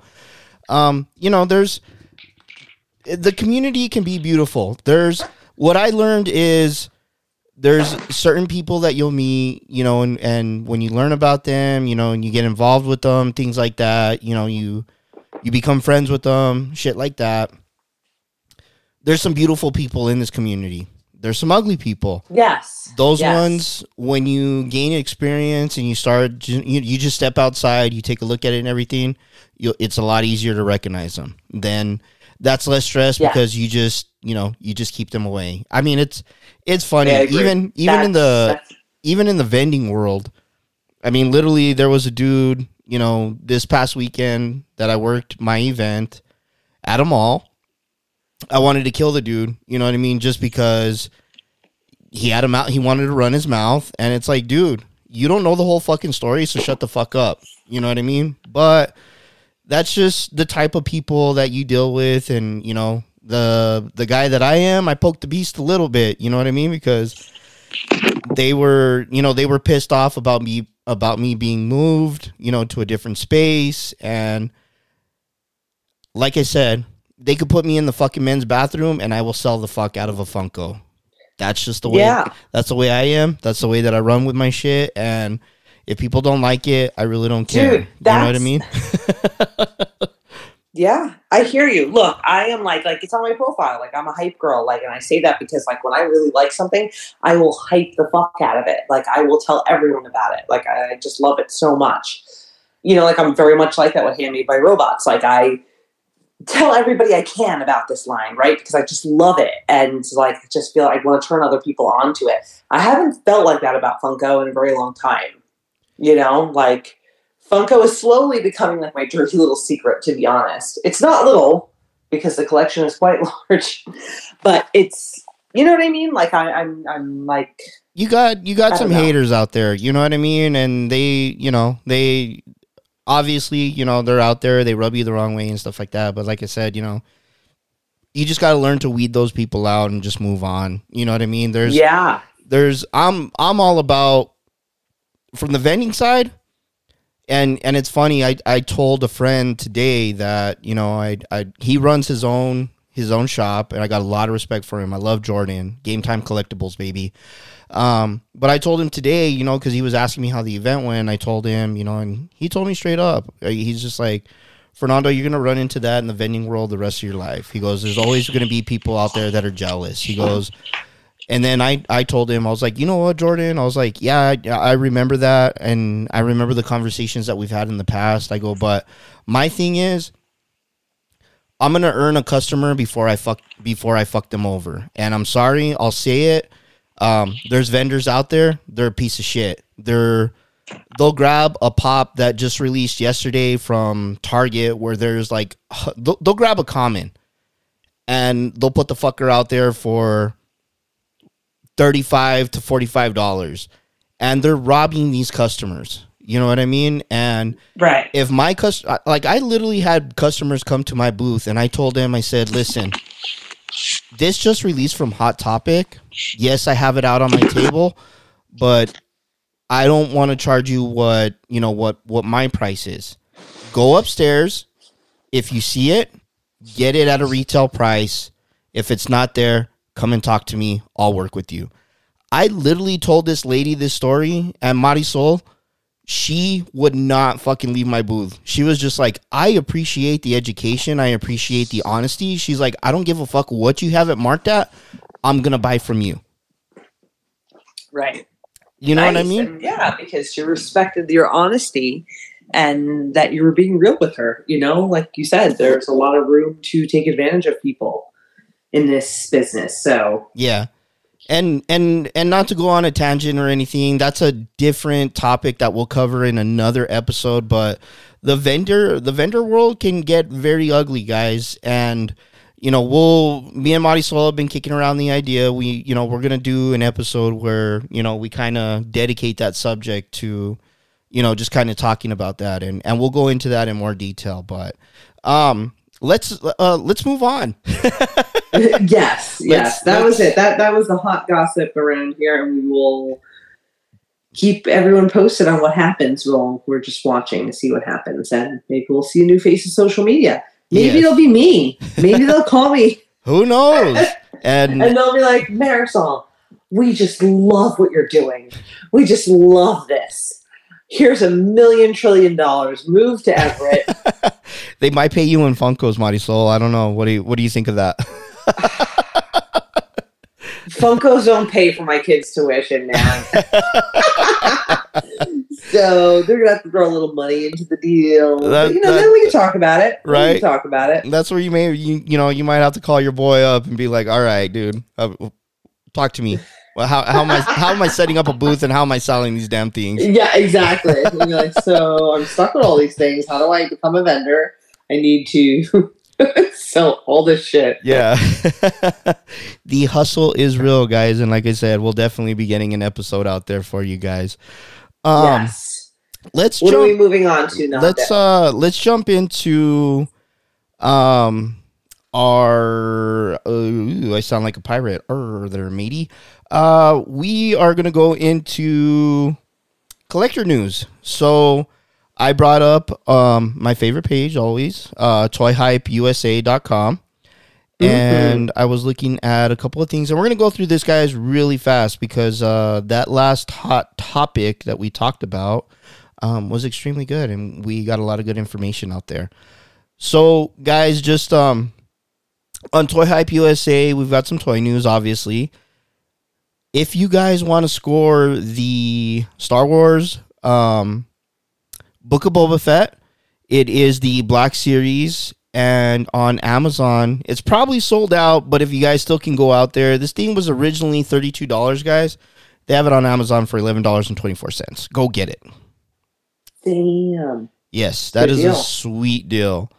um, you know, there's the community can be beautiful. There's what I learned is there's certain people that you'll meet, you know, and, and when you learn about them, you know, and you get involved with them, things like that, you know, you you become friends with them, shit like that. There's some beautiful people in this community. There's some ugly people. Yes. Those Yes. ones, when you gain experience and you start, you, you just step outside, you take a look at it and everything, you it's a lot easier to recognize them. Then that's less stress Yeah. because you just, you know, you just keep them away. I mean, it's it's funny. Yeah, even even in the That's- that's- even in the vending world, I mean, literally, there was a dude, you know, this past weekend that I worked my event at a mall. I wanted to kill the dude, you know what I mean? Just because he had a mouth. He wanted to run his mouth, and it's like, dude, you don't know the whole fucking story, so shut the fuck up. You know what I mean? But that's just the type of people that you deal with, and you know the the guy that I am. I poked the beast a little bit. You know what I mean? Because they were, you know, they were pissed off about me about me being moved, you know, to a different space, and like I said, they could put me in the fucking men's bathroom, and I will sell the fuck out of a Funko. That's just the way. Yeah. That's the way I am. That's the way that I run with my shit. And if people don't like it, I really don't care. Dude, you know what I mean? Yeah, I hear you. Look, I am like like it's on my profile. Like I'm a hype girl. Like, and I say that because like when I really like something, I will hype the fuck out of it. Like I will tell everyone about it. Like I just love it so much. You know, like I'm very much like that with Handmade by Robots. Like I tell everybody I can about this line, right? Because I just love it and like just feel like I want to turn other people onto it. I haven't felt like that about Funko in a very long time. You know, like Funko is slowly becoming like my dirty little secret, to be honest. It's not little because the collection is quite large, but it's you know what I mean. Like I, I'm, I'm like you got you got some know. haters out there you know what i mean and they you know they obviously you know they're out there they rub you the wrong way and stuff like that but like i said you know you just got to learn to weed those people out and just move on you know what i mean? There's yeah, there's i'm i'm all about from the vending side and and it's funny i i told a friend today that you know i i he runs his own his own shop and i got a lot of respect for him. I love jordan game time collectibles baby um but i told him today you know because he was asking me how the event went i told him you know and he told me straight up uh, he's just like Fernando, you're gonna run into that in the vending world the rest of your life. He goes, "There's always gonna be people out there that are jealous." He goes, and then I, I told him, I was like, you know what, Jordan? I was like, yeah, I, I remember that. And I remember the conversations that we've had in the past. I go, but my thing is, I'm to earn a customer before I fuck, before I fuck them over. And I'm sorry, I'll say it. Um, there's vendors out there. They're a piece of shit. They're, they'll grab a pop that just released yesterday from Target where there's like, they'll, they'll grab a common and they'll put the fucker out there for 35 to 45 dollars and they're robbing these customers you know what i mean and right. if my cus like i literally had customers come to my booth and i told them i said listen this just released from hot topic. Yes i have it out on my table but i don't want to charge you what you know what what my price is. Go upstairs. If you see it get it at a retail price. If it's not there come and talk to me. I'll work with you. I literally told this lady this story and marisol she would not fucking leave my booth. She was just like, I appreciate the education. I appreciate the honesty. She's like, I don't give a fuck what you have it marked at. I'm going to buy from you. Right. You know what I mean? And yeah, because she respected your honesty and that you were being real with her. You know, like you said, there's a lot of room to take advantage of people in this business. So Yeah. And and and not to go on a tangent or anything, that's a different topic that we'll cover in another episode, but the vendor the vendor world can get very ugly, guys, and you know, we'll me and Marisol have been kicking around the idea. We, you know, we're gonna do an episode where, you know, we kind of dedicate that subject to, you know, just kind of talking about that and and we'll go into that in more detail. But um let's uh let's move on. yes, yes, that was let's- it. That that was the hot gossip around here, and we will keep everyone posted on what happens. We'll we're just watching to see what happens, and maybe we'll see a new face of social media. Maybe Yes. it'll be me. Maybe they'll call me Who knows? And and they'll be like, Marisol, we just love what you're doing. We just love this. Here's a million trillion dollars. Move to Everett. they might pay you in Funkos, Marisol. I don't know. What do you what do you think of that? Funkos don't pay for my kids' tuition now. so they're gonna have to throw a little money into the deal. That- But, you know, that- then we can talk about it. We Right. can talk about it. That's where you may you you know you might have to call your boy up and be like, "All right, dude, uh, talk to me. Well, how how am I how am I setting up a booth and how am I selling these damn things?" Yeah, exactly. Like, so I'm stuck with all these things. How do I become a vendor? I need to Sell all this shit. Yeah. the hustle is real, guys. And like I said, we'll definitely be getting an episode out there for you guys. Um, yes. let's What jump, are we moving on to now? let's uh let's jump into um our uh, ooh, I sound like a pirate. Er, there, matey. Uh, we are gonna go into collector news. So I brought up um my favorite page always, uh, toyhypeusa.com. And I was looking at a couple of things, and we're gonna go through this guys really fast because uh, that last hot topic that we talked about um, was extremely good, and we got a lot of good information out there. So, guys, just um, on Toy Hype USA, we've got some toy news, obviously. If you guys want to score the Star Wars um, Book of Boba Fett, it is the Black Series, and on Amazon, it's probably sold out. But if you guys still can go out there, this thing was originally thirty-two dollars, guys. They have it on Amazon for eleven dollars and twenty-four cents. Go get it. Damn. Yes, that Good is deal. a sweet deal.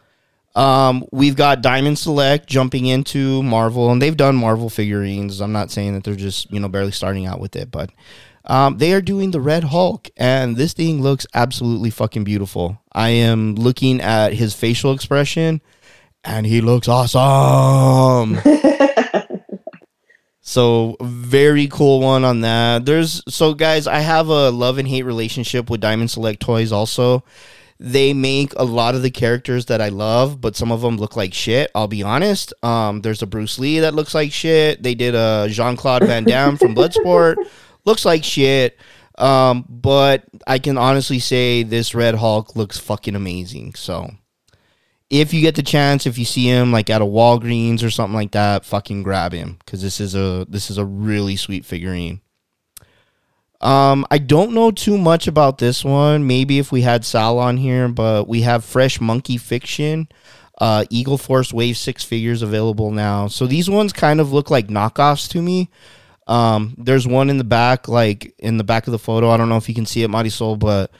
Um, we've got Diamond Select jumping into Marvel, and they've done Marvel figurines. I'm not saying that they're just you know barely starting out with it, but um, they are doing the Red Hulk, and this thing looks absolutely fucking beautiful. I am looking at his facial expression, and he looks awesome. So very cool one on that. There's so guys, I have a love and hate relationship with Diamond Select Toys also. They make a lot of the characters that I love, but some of them look like shit. I'll be honest. Um, there's a Bruce Lee that looks like shit. They did a Jean Claude Van Damme from Bloodsport, looks like shit. Um, but I can honestly say this Red Hulk looks fucking amazing. So if you get the chance, if you see him like at a Walgreens or something like that, fucking grab him because this is a this is a really sweet figurine. Um, I don't know too much about this one. Maybe if we had Sal on here, but we have Fresh Monkey Fiction, uh, Eagle Force Wave six figures available now. So these ones kind of look like knockoffs to me. Um, there's one in the back, like in the back of the photo. I don't know if you can see it, Sol, but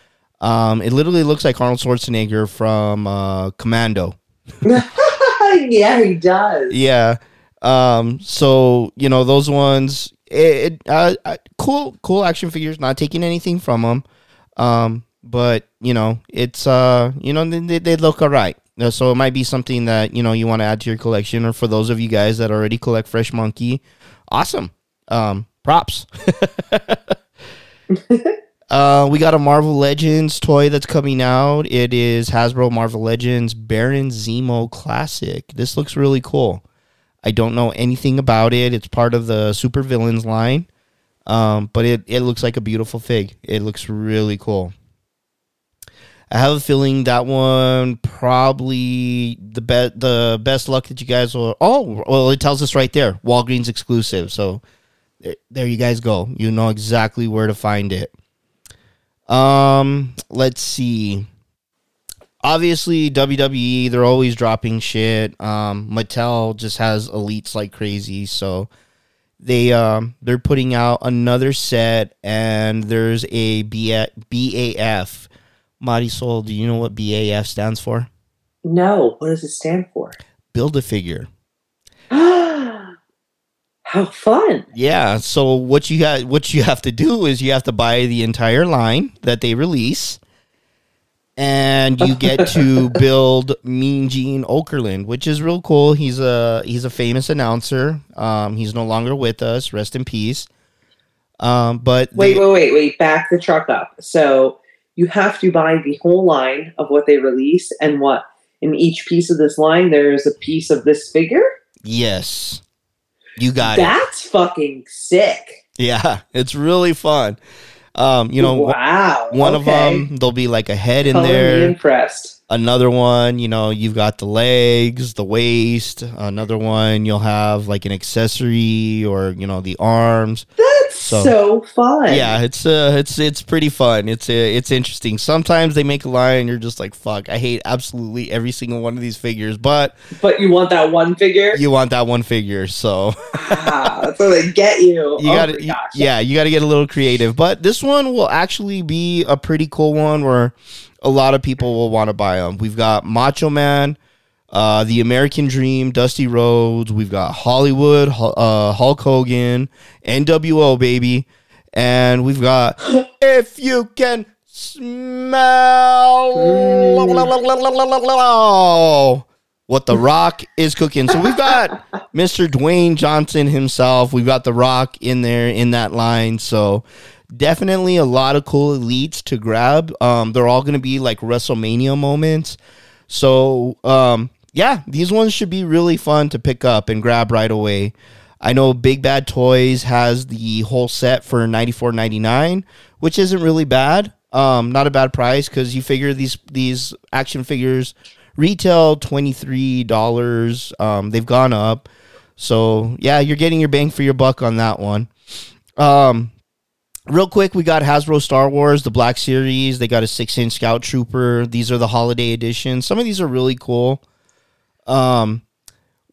um, it literally looks like Arnold Schwarzenegger from uh, Commando. yeah, he does. Yeah. Um. So you know those ones. It, uh, uh, cool cool action figures. Not taking anything from them. Um. But you know it's uh you know they they, they look alright. Uh, So it might be something that you know you want to add to your collection, or for those of you guys that already collect Fresh Monkey, awesome. Um. Props. Uh, we got a Marvel Legends toy that's coming out. It is Hasbro Marvel Legends Baron Zemo Classic. This looks really cool. I don't know anything about it. It's part of the Super Villains line, um, but it, it looks like a beautiful fig. It looks really cool. I have a feeling that one probably the be- the best luck that you guys will. Oh, well, it tells us right there, Walgreens exclusive. So there, there you guys go. You know exactly where to find it. Um, let's see. Obviously, WWE they're always dropping shit. Um, Mattel just has elites like crazy, so they um they're putting out another set, and there's a B- BAF. Marisol, do you know what BAF stands for? No, what does it stand for? Build a figure. How fun! Yeah. So what you got? What you have to do is you have to buy the entire line that they release, and you get to build Mean Gene Okerlund, which is real cool. He's a he's a famous announcer. Um, he's no longer with us. Rest in peace. Um, but Wait, they- wait, wait, wait. Back the truck up. So you have to buy the whole line of what they release, and what in each piece of this line there is a piece of this figure. yes, you got it. That's fucking sick. Yeah, it's really fun. Um, you know, wow. one of them there'll be like a head in Color there. impressed. another one you know you've got the legs the waist another one you'll have like an accessory or you know the arms That's So- so, fun. yeah it's uh it's it's pretty fun it's uh, it's interesting sometimes they make a line and you're just like fuck i hate absolutely every single one of these figures but But you want that one figure? you want that one figure so ah, that's how they get you. you oh y- gosh. yeah you gotta get a little creative but this one will actually be a pretty cool one where a lot of people will want to buy them we've got macho man uh, the American Dream, Dusty Rhodes. We've got Hollywood, uh, Hulk Hogan, NWO baby, and we've got if you can smell what the Rock is cooking. So we've got Mr. Dwayne Johnson himself. We've got the Rock in there in that line. So definitely a lot of cool elites to grab. Um, they're all going to be like WrestleMania moments. So um, yeah, these ones should be really fun to pick up and grab right away. I know Big Bad Toys has the whole set for ninety four ninety nine, which isn't really bad. Um, not a bad price because you figure these these action figures retail twenty three dollars. Um, they've gone up, so yeah, you're getting your bang for your buck on that one. Um, real quick, we got Hasbro Star Wars, the Black Series. They got a six inch Scout Trooper. These are the holiday editions. Some of these are really cool. Um,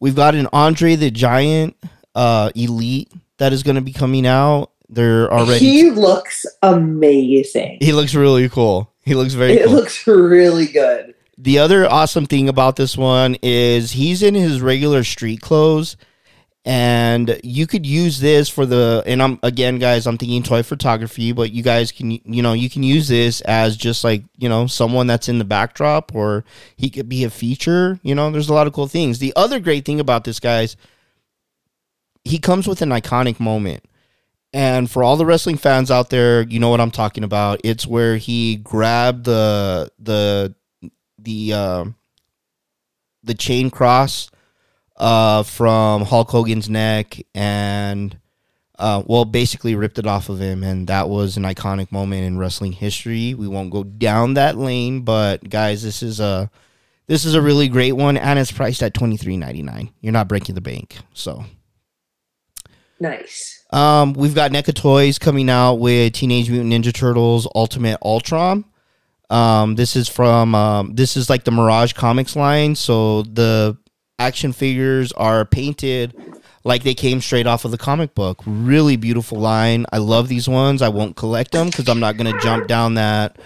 we've got an Andre the Giant uh, Elite that is going to be coming out. They're already. He looks amazing. He looks really cool. He looks very It cool. looks really good. the other awesome thing about this one is he's in his regular street clothes and you could use this for the and I'm again guys I'm thinking toy photography but you guys can you know you can use this as just like you know someone that's in the backdrop or he could be a feature you know there's a lot of cool things the other great thing about this guys he comes with an iconic moment and for all the wrestling fans out there, you know what I'm talking about. It's where he grabbed the the the uh, the chain cross uh, from Hulk Hogan's neck and uh, well, basically ripped it off of him, and that was an iconic moment in wrestling history. We won't go down that lane, but guys, this is a this is a really great one, and it's priced at twenty three ninety nine. You're not breaking the bank, so. Nice. Um, we've got NECA Toys coming out with Teenage Mutant Ninja Turtles Ultimate Ultron. Um, this is from um, this is like the Mirage Comics line, so the action figures are painted like they came straight off of the comic book. Really beautiful line. I love these ones. I won't collect them because I'm not gonna jump down that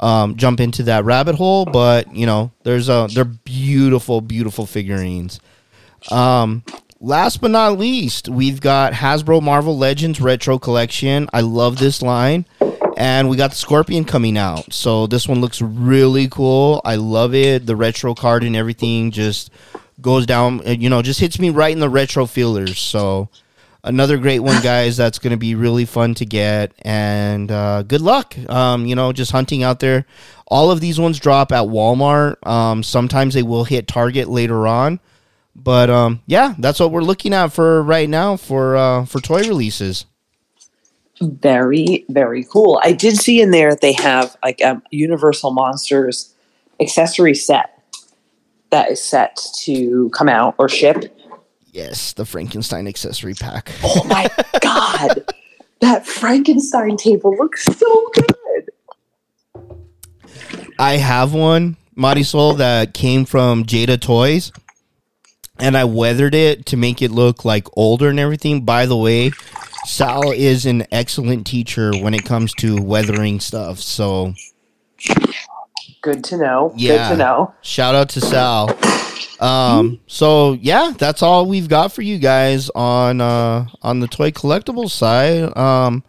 um, jump into that rabbit hole. But you know, there's a they're beautiful, beautiful figurines. Um, last but not least, we've got Hasbro Marvel Legends Retro Collection. I love this line. And we got the Scorpion coming out. So this one looks really cool. I love it. The retro card and everything just goes down, uh, you know, just hits me right in the retro feelers. So another great one, guys. That's going to be really fun to get. And uh, good luck, um, you know, just hunting out there. All of these ones drop at Walmart. Um, sometimes they will hit Target later on. But um, yeah, that's what we're looking at for right now for uh, for toy releases. Very, very cool. I did see in there they have like a Universal Monsters accessory set that is set to come out or ship. Yes, the Frankenstein accessory pack. Oh my god, that Frankenstein table looks so good. I have one, Marisol, that came from Jada Toys, and I weathered it to make it look like older and everything. By the way, Sal is an excellent teacher when it comes to weathering stuff. So Good to know. Yeah. Good to know. shout out to Sal. Um, so yeah, that's all we've got for you guys on uh on the toy collectibles side. Um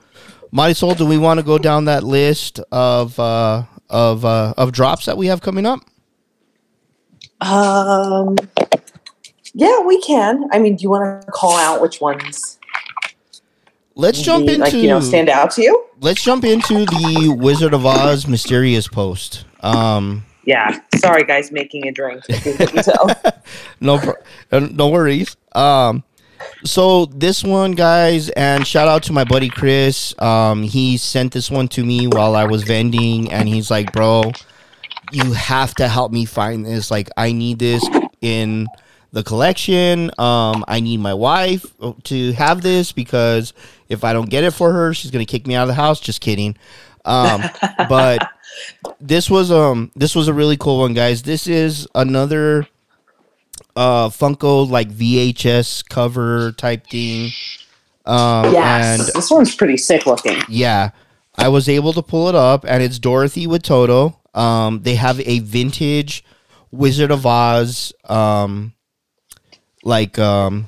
Marisol, do we want to go down that list of uh of uh of drops that we have coming up? Um, yeah, we can. I mean, do you want to call out which ones Let's jump into like you know stand out to you? let's jump into the Wizard of Oz mysterious post. Um, Yeah. Sorry, guys, making a drink. if you couldn't tell. no, uh, no worries. Um, so this one, guys, and shout out to my buddy Chris. Um, he sent this one to me while I was vending, and he's like, "Bro, you have to help me find this. Like, I need this in the collection. Um, I need my wife to have this because if I don't get it for her, she's gonna kick me out of the house. Just kidding. Um, but this was um this was a really cool one, guys. This is another uh Funko like VHS cover type thing. Um, yes. and this one's pretty sick looking. yeah, I was able to pull it up, and it's Dorothy with Toto. Um, they have a vintage Wizard of Oz, um, like um,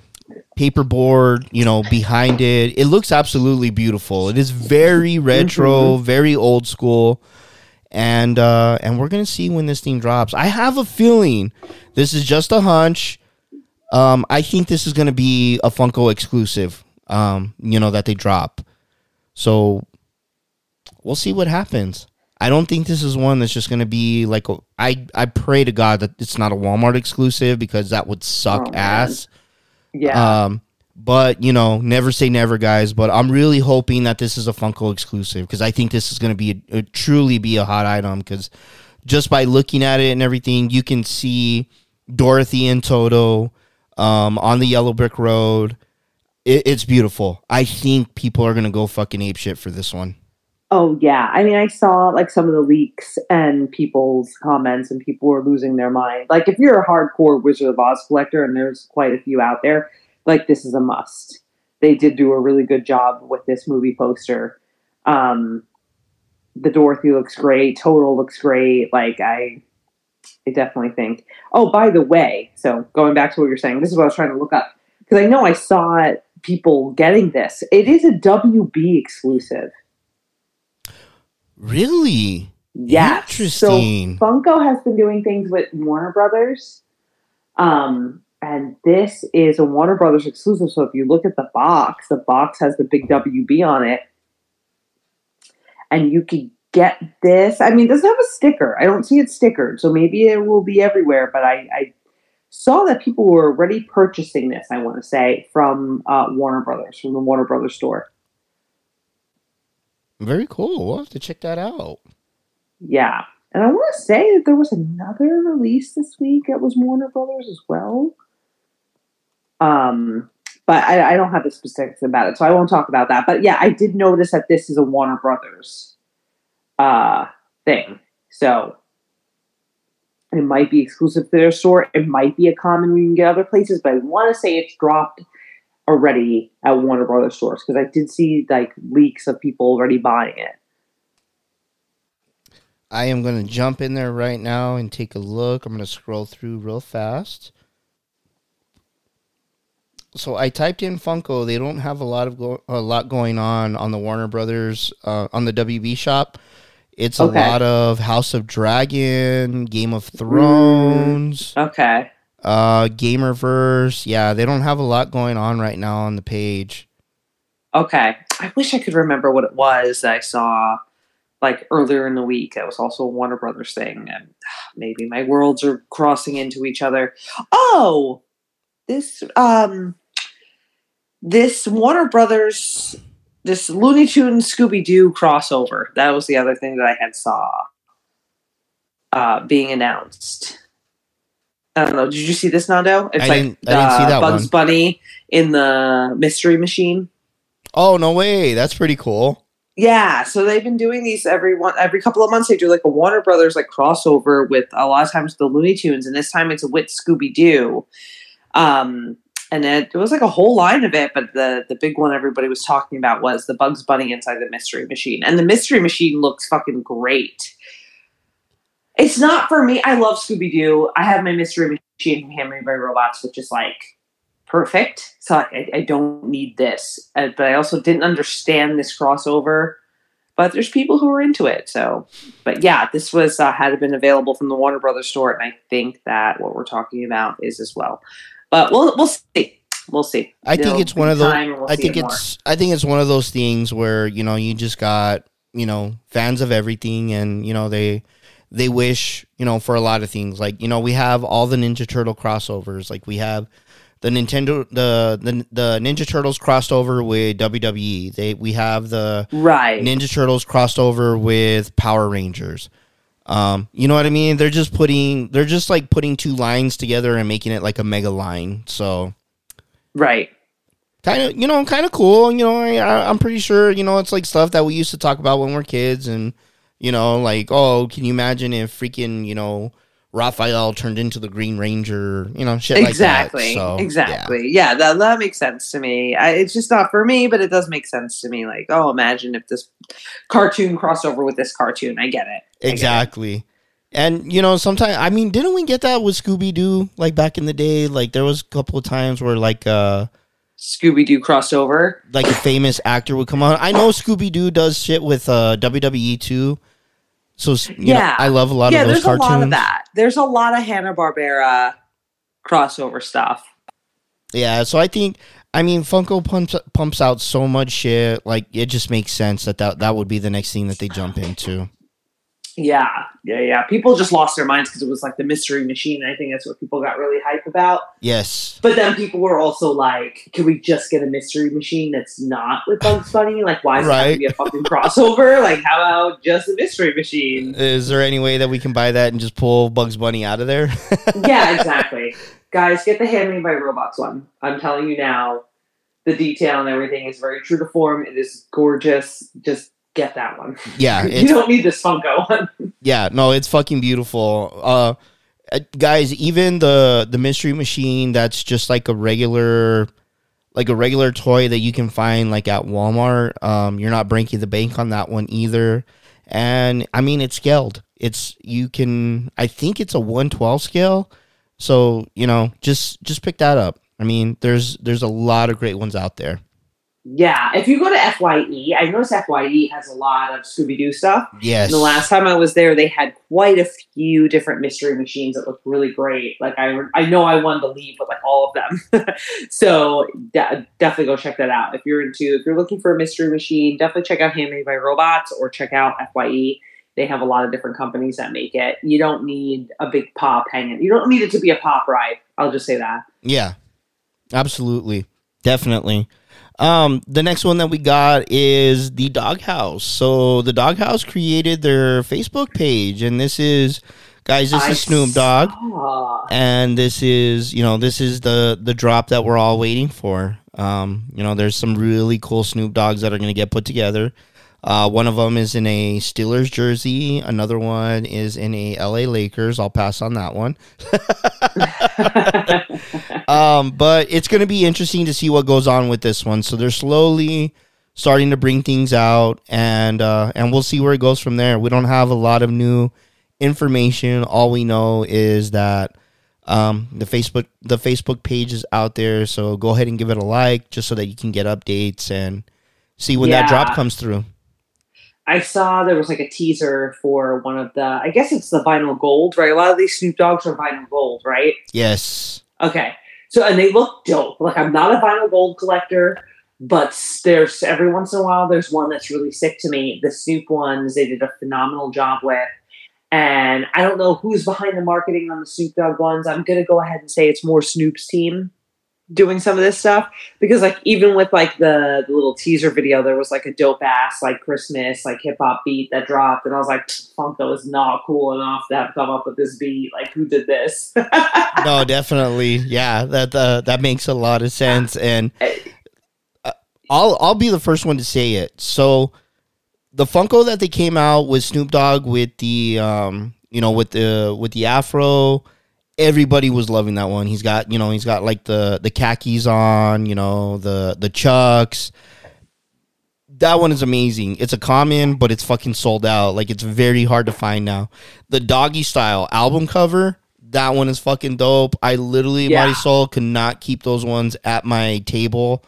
paperboard, you know, behind it. It looks absolutely beautiful. It is very retro, very old school. And uh and we're going to see when this thing drops. I have a feeling this is just a hunch. Um I think this is going to be a Funko exclusive. Um you know that they drop. So we'll see what happens. I don't think this is one that's just going to be like a, I I pray to God that it's not a Walmart exclusive because that would suck Oh, man. ass. Yeah. Um, but you know, never say never, guys. But I'm really hoping that this is a Funko exclusive because I think this is going to be a, a- truly be a hot item. Because just by looking at it and everything, you can see Dorothy and Toto um, on the yellow brick road. It, it's beautiful. I think people are going to go fucking ape shit for this one. Oh yeah, I mean, I saw like some of the leaks and people's comments, and people were losing their mind. Like, if you're a hardcore Wizard of Oz collector, and there's quite a few out there, like this is a must. They did do a really good job with this movie poster. Um, the Dorothy looks great. Toto looks great. Like I, I definitely think. Oh, by the way, so going back to what you're saying, this is what I was trying to look up because I know I saw people getting this. It is a WB exclusive. Really? Yeah. Interesting. So Funko has been doing things with Warner Brothers. Um, and this is a Warner Brothers exclusive. So if you look at the box, the box has the big WB on it. And you can get this. I mean, it doesn't have a sticker. I don't see it stickered. So maybe it will be everywhere. But I, I saw that people were already purchasing this, I want to say, from uh, Warner Brothers, from the Warner Brothers store. Very cool. We'll have to check that out. Yeah. And I want to say that there was another release this week that was Warner Brothers as well. Um, but I, I don't have the specifics about it, so I won't talk about that. But yeah, I did notice that this is a Warner Brothers uh, thing. So it might be exclusive to their store. It might be a common we can get other places, but I want to say it's dropped already at Warner Brothers stores because I did see like leaks of people already buying it. I am going to jump in there right now and take a look. I'm going to scroll through real fast. So I typed in Funko. They don't have a lot of go- a lot going on on the Warner Brothers uh, on the WB shop. It's a lot of House of Dragon, Game of Thrones, Okay. uh, Gamerverse. Yeah, they don't have a lot going on right now on the page. Okay. I wish I could remember what it was that I saw like earlier in the week. That was also a Warner Brothers thing. And maybe my worlds are crossing into each other. Oh, this um this Warner Brothers this Looney Tunes Scooby Doo crossover. That was the other thing that I had saw uh being announced. I don't know. Did you see this, Nando? It's I like didn't- I didn't see that Bugs one. Bunny in the Mystery Machine. Oh no way! That's pretty cool. Yeah, so they've been doing these every one every couple of months. They do like a Warner Brothers like crossover with a lot of times the Looney Tunes, and this time it's with Scooby Doo. Um, and it, it was like a whole line of it, but the the big one everybody was talking about was the Bugs Bunny inside the Mystery Machine, and the Mystery Machine looks fucking great. It's not for me. I love Scooby Doo. I have my Mystery Machine from Handmade by Robots, which is like perfect. So like, I, I don't need this. Uh, but I also didn't understand this crossover. But there's people who are into it. So, but yeah, this was uh, had been available from the Warner Brothers store, and I think that what we're talking about is as well. But we'll we'll see. We'll see. I think There'll it's one of those. we'll I think it more. it's. I think it's one of those things where you know you just got you know fans of everything, and you know they they wish you know for a lot of things. Like you know we have all the Ninja Turtle crossovers. Like we have the Nintendo the the, the Ninja Turtles crossed over with WWE. They we have the right. Ninja Turtles crossed over with Power Rangers. Um, you know what I mean? They're just putting they're just like putting two lines together and making it like a mega line. So right. kind of you know kind of cool you know I, i'm pretty sure you know it's like stuff that we used to talk about when we are kids and you know like oh can you imagine if freaking you know raphael turned into the green ranger you know shit exactly. like that so yeah. exactly. Yeah, that that makes sense to me. I, it's just not for me, but it does make sense to me. Like, oh, imagine if this cartoon crossed over with this cartoon. I get it. I get it. exactly And you know, sometimes I mean, didn't we get that with Scooby Doo like back in the day? Like there was a couple of times where like uh Scooby Doo crossover. like a famous actor would come on. I know Scooby Doo does shit with uh WWE too. So you yeah, Yeah. I love a lot yeah, of those there's cartoons. a lot of that. There's a lot of Hanna Barbera crossover stuff. Yeah, so I think I mean Funko pumps pumps out so much shit. Like it just makes sense that that, that would be the next thing that they jump into. Yeah, yeah, yeah. People just lost their minds because it was like the mystery machine. I think that's what people got really hype about. Yes. But then people were also like, "Can we just get a mystery machine that's not with Bugs Bunny? Like, why does it have to be a fucking crossover? Like, how about just a mystery machine?" Is there any way that we can buy that and just pull Bugs Bunny out of there? yeah, exactly. Guys, get the Handmade by Robots one. I'm telling you now, the detail and everything is very true to form. It is gorgeous. Just get that one. yeah, you don't need this Funko one. Yeah, no, it's fucking beautiful. Uh, uh, guys, even the the mystery machine that's just like a regular, like a regular toy that you can find like at Walmart. Um, you're not breaking the bank on that one either. And I mean, it's scaled. It's you can. I think it's a one twelve scale. So you know, just just pick that up. I mean, there's there's a lot of great ones out there. Yeah, if you go to FYE, I noticed FYE has a lot of Scooby Doo stuff. Yes. The last time I was there, they had quite a few different mystery machines that looked really great. Like I, I know I wanted to leave but like all of them. so de- definitely go check that out if you're into. If you're looking for a mystery machine, definitely check out Handmade by Robots or check out Fye. They have a lot of different companies that make it. You don't need a big pop hanging. You don't need it to be a pop ride. I'll just say that. Yeah, absolutely, definitely. Um, the next one that we got is the Doghouse. So the Doghouse created their Facebook page, and this is, guys, this I is Snoop Dogg, saw. and this is, you know, this is the the drop that we're all waiting for. Um, you know, there's some really cool Snoop Doggs that are going to get put together. Uh, one of them is in a Steelers jersey. Another one is in a LA Lakers. I'll pass on that one. um, but it's going to be interesting to see what goes on with this one. So they're slowly starting to bring things out, and uh, and we'll see where it goes from there. We don't have a lot of new information. All we know is that um, the Facebook the Facebook page is out there. So go ahead and give it a like, just so that you can get updates and see when that drop comes through. I saw there was like a teaser for one of the. I guess it's the vinyl gold, right? A lot of these Snoop Doggs are vinyl gold, right? Yes. Okay, so and they look dope. Like I'm not a vinyl gold collector, but there's every once in a while there's one that's really sick to me. The Snoop ones they did a phenomenal job with, and I don't know who's behind the marketing on the Snoop Dogg ones. I'm gonna go ahead and say it's more Snoop's team doing some of this stuff because like even with like the, the little teaser video there was like a dope ass like christmas like hip-hop beat that dropped and i was like funko is not cool enough to have come up with this beat like who did this no, definitely. Yeah, that uh, that makes a lot of sense, and uh, I'll I'll be the first one to say it. So the Funko that they came out with Snoop Dogg with the um you know with the with the afro, everybody was loving that one. He's got you know he's got like the the khakis on, you know the the chucks. That one is amazing. It's a common, but it's fucking sold out. Like it's very hard to find now. The doggy style album cover, that one is fucking dope. I literally, Yeah. my soul could not keep those ones at my table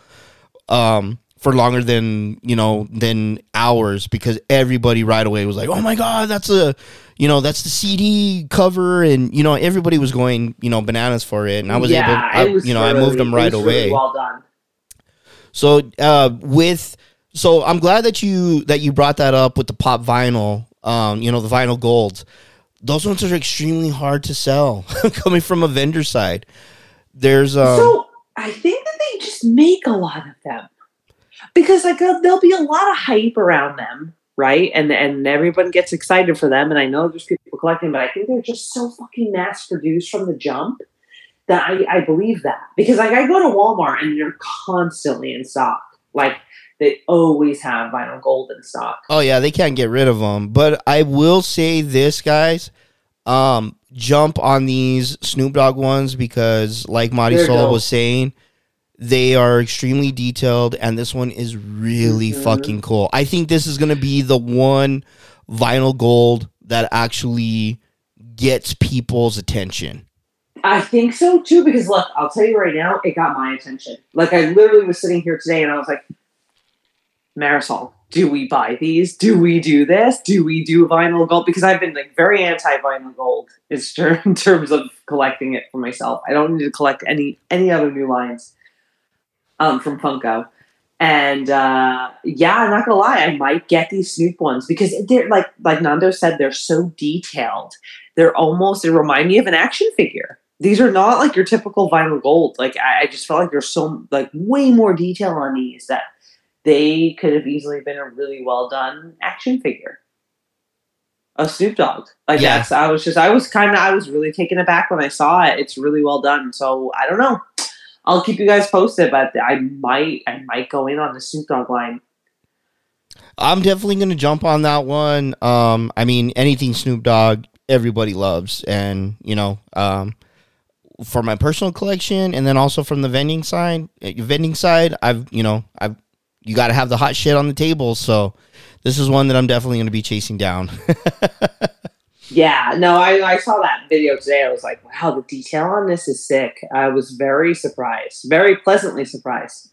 um for longer than you know than hours because everybody right away was like oh my god that's a you know that's the cd cover and you know everybody was going you know bananas for it and i was able I, was you know i moved them right was really away well done so uh, with so I'm glad that you that you brought that up with the pop vinyl. Um, you know the vinyl golds. Those ones are extremely hard to sell coming from a vendor side. There's um so i think that they just make a lot of them because like uh, there'll be a lot of hype around them right and and everyone gets excited for them and i know there's people collecting but i think they're just so fucking mass produced from the jump that i i believe that because like i go to walmart and they're constantly in stock like they always have vinyl gold in stock oh yeah they can't get rid of them. But I will say this, guys. Um, jump on these Snoop Dogg ones because, like Marty They're Sol was saying, they are extremely detailed, and this one is really Mhm. fucking cool. I think this is gonna be the one vinyl gold that actually gets people's attention. I think so too, because look, I'll tell you right now, it got my attention. Like I literally was sitting here today and I was like, Marisol, do we buy these? Do we do this? Do we do vinyl gold? Because I've been like very anti vinyl gold in terms of collecting it for myself. I don't need to collect any any other new lines um, from Funko. And uh, yeah, I'm not gonna lie, I might get these Snoop ones because they're like like Nando said, they're so detailed. They're almost they remind me of an action figure. These are not like your typical vinyl gold. Like I, I just felt like there's so like way more detail on these that they could have easily been a really well done action figure. A Snoop Dogg. Like Yeah. that's I was just I was kinda I was really taken aback when I saw it. It's really well done. So I don't know. I'll keep you guys posted, but I might I might go in on the Snoop Dogg line. I'm definitely gonna jump on that one. Um, I mean, anything Snoop Dogg, everybody loves, and you know, um, for my personal collection, and then also from the vending side, uh, vending side, I've you know, I've you got to have the hot shit on the table. So this is one that I'm definitely gonna be chasing down. Yeah, no, I, I saw that video today. I was like, wow, the detail on this is sick. I was very surprised, very pleasantly surprised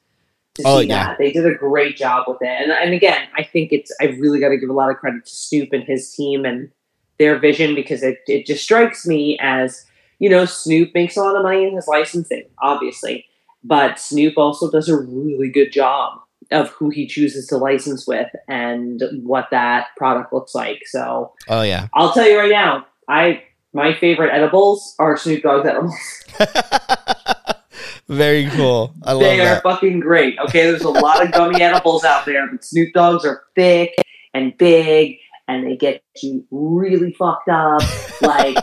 to Oh, see yeah. that. They did a great job with it. And, and again, I think it's, I really got to give a lot of credit to Snoop and his team and their vision because it, it just strikes me as, you know, Snoop makes a lot of money in his licensing, obviously, but Snoop also does a really good job of who he chooses to license with and what that product looks like. So, oh yeah, I'll tell you right now, I my favorite edibles are Snoop Dogg's edibles. very cool. I love they are that. fucking great. Okay, there's a lot of gummy edibles out there, but Snoop Doggs are thick and big, and they get you really fucked up. Like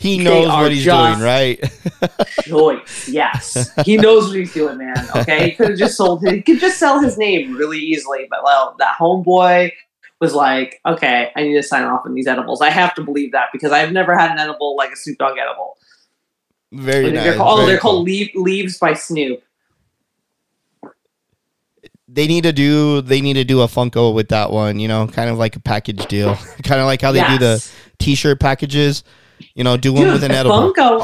He knows what he's doing, right? choice, yes, he knows what he's doing, man. Okay, he could have just sold. He could just sell his name really easily, but well, that homeboy was like, okay, I need to sign off on these edibles. I have to believe that because I've never had an edible like a Snoop Dogg edible. Very nice. they're called, oh, they're cool. called Leave, Leaves by Snoop. they need to do they need to do a Funko with that one, you know, kind of like a package deal. kind of like how they do the t-shirt packages, you know, do one Dude, with an edible. Funko,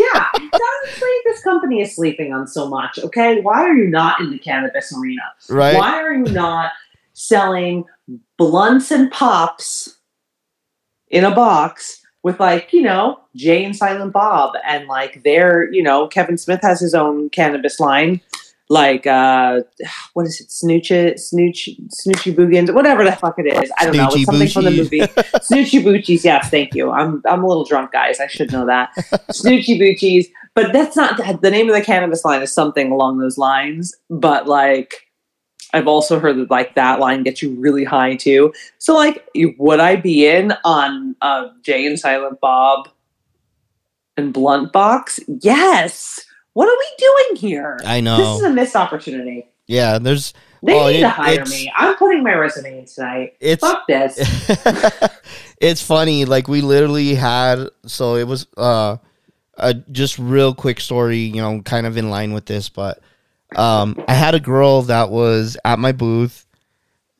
yeah, honestly, this company is sleeping on so much. Okay, why are you not in the cannabis arena? Right? Why are you not selling blunts and pops in a box with like you know Jay and Silent Bob and like their you know Kevin Smith has his own cannabis line. Like uh, what is it? Snoochie, Snooch, Snoochie Boogans, whatever the fuck it is. I don't know. It's something from the movie. Snoochie Boochies. Yes, thank you. I'm I'm a little drunk, guys. I should know that. Snoochie Boochies. But that's not the name of the cannabis line is something along those lines. But like, I've also heard that like that line gets you really high too. So like, would I be in on uh, Jay and Silent Bob and Blunt Box? Yes. What are we doing here? I know. This is a missed opportunity. Yeah, there's They Oh, need it- to hire me. I'm putting my resume in tonight. it's Fuck this. it's funny like we literally had so it was uh a just real quick story you know kind of in line with this but um i had a girl that was at my booth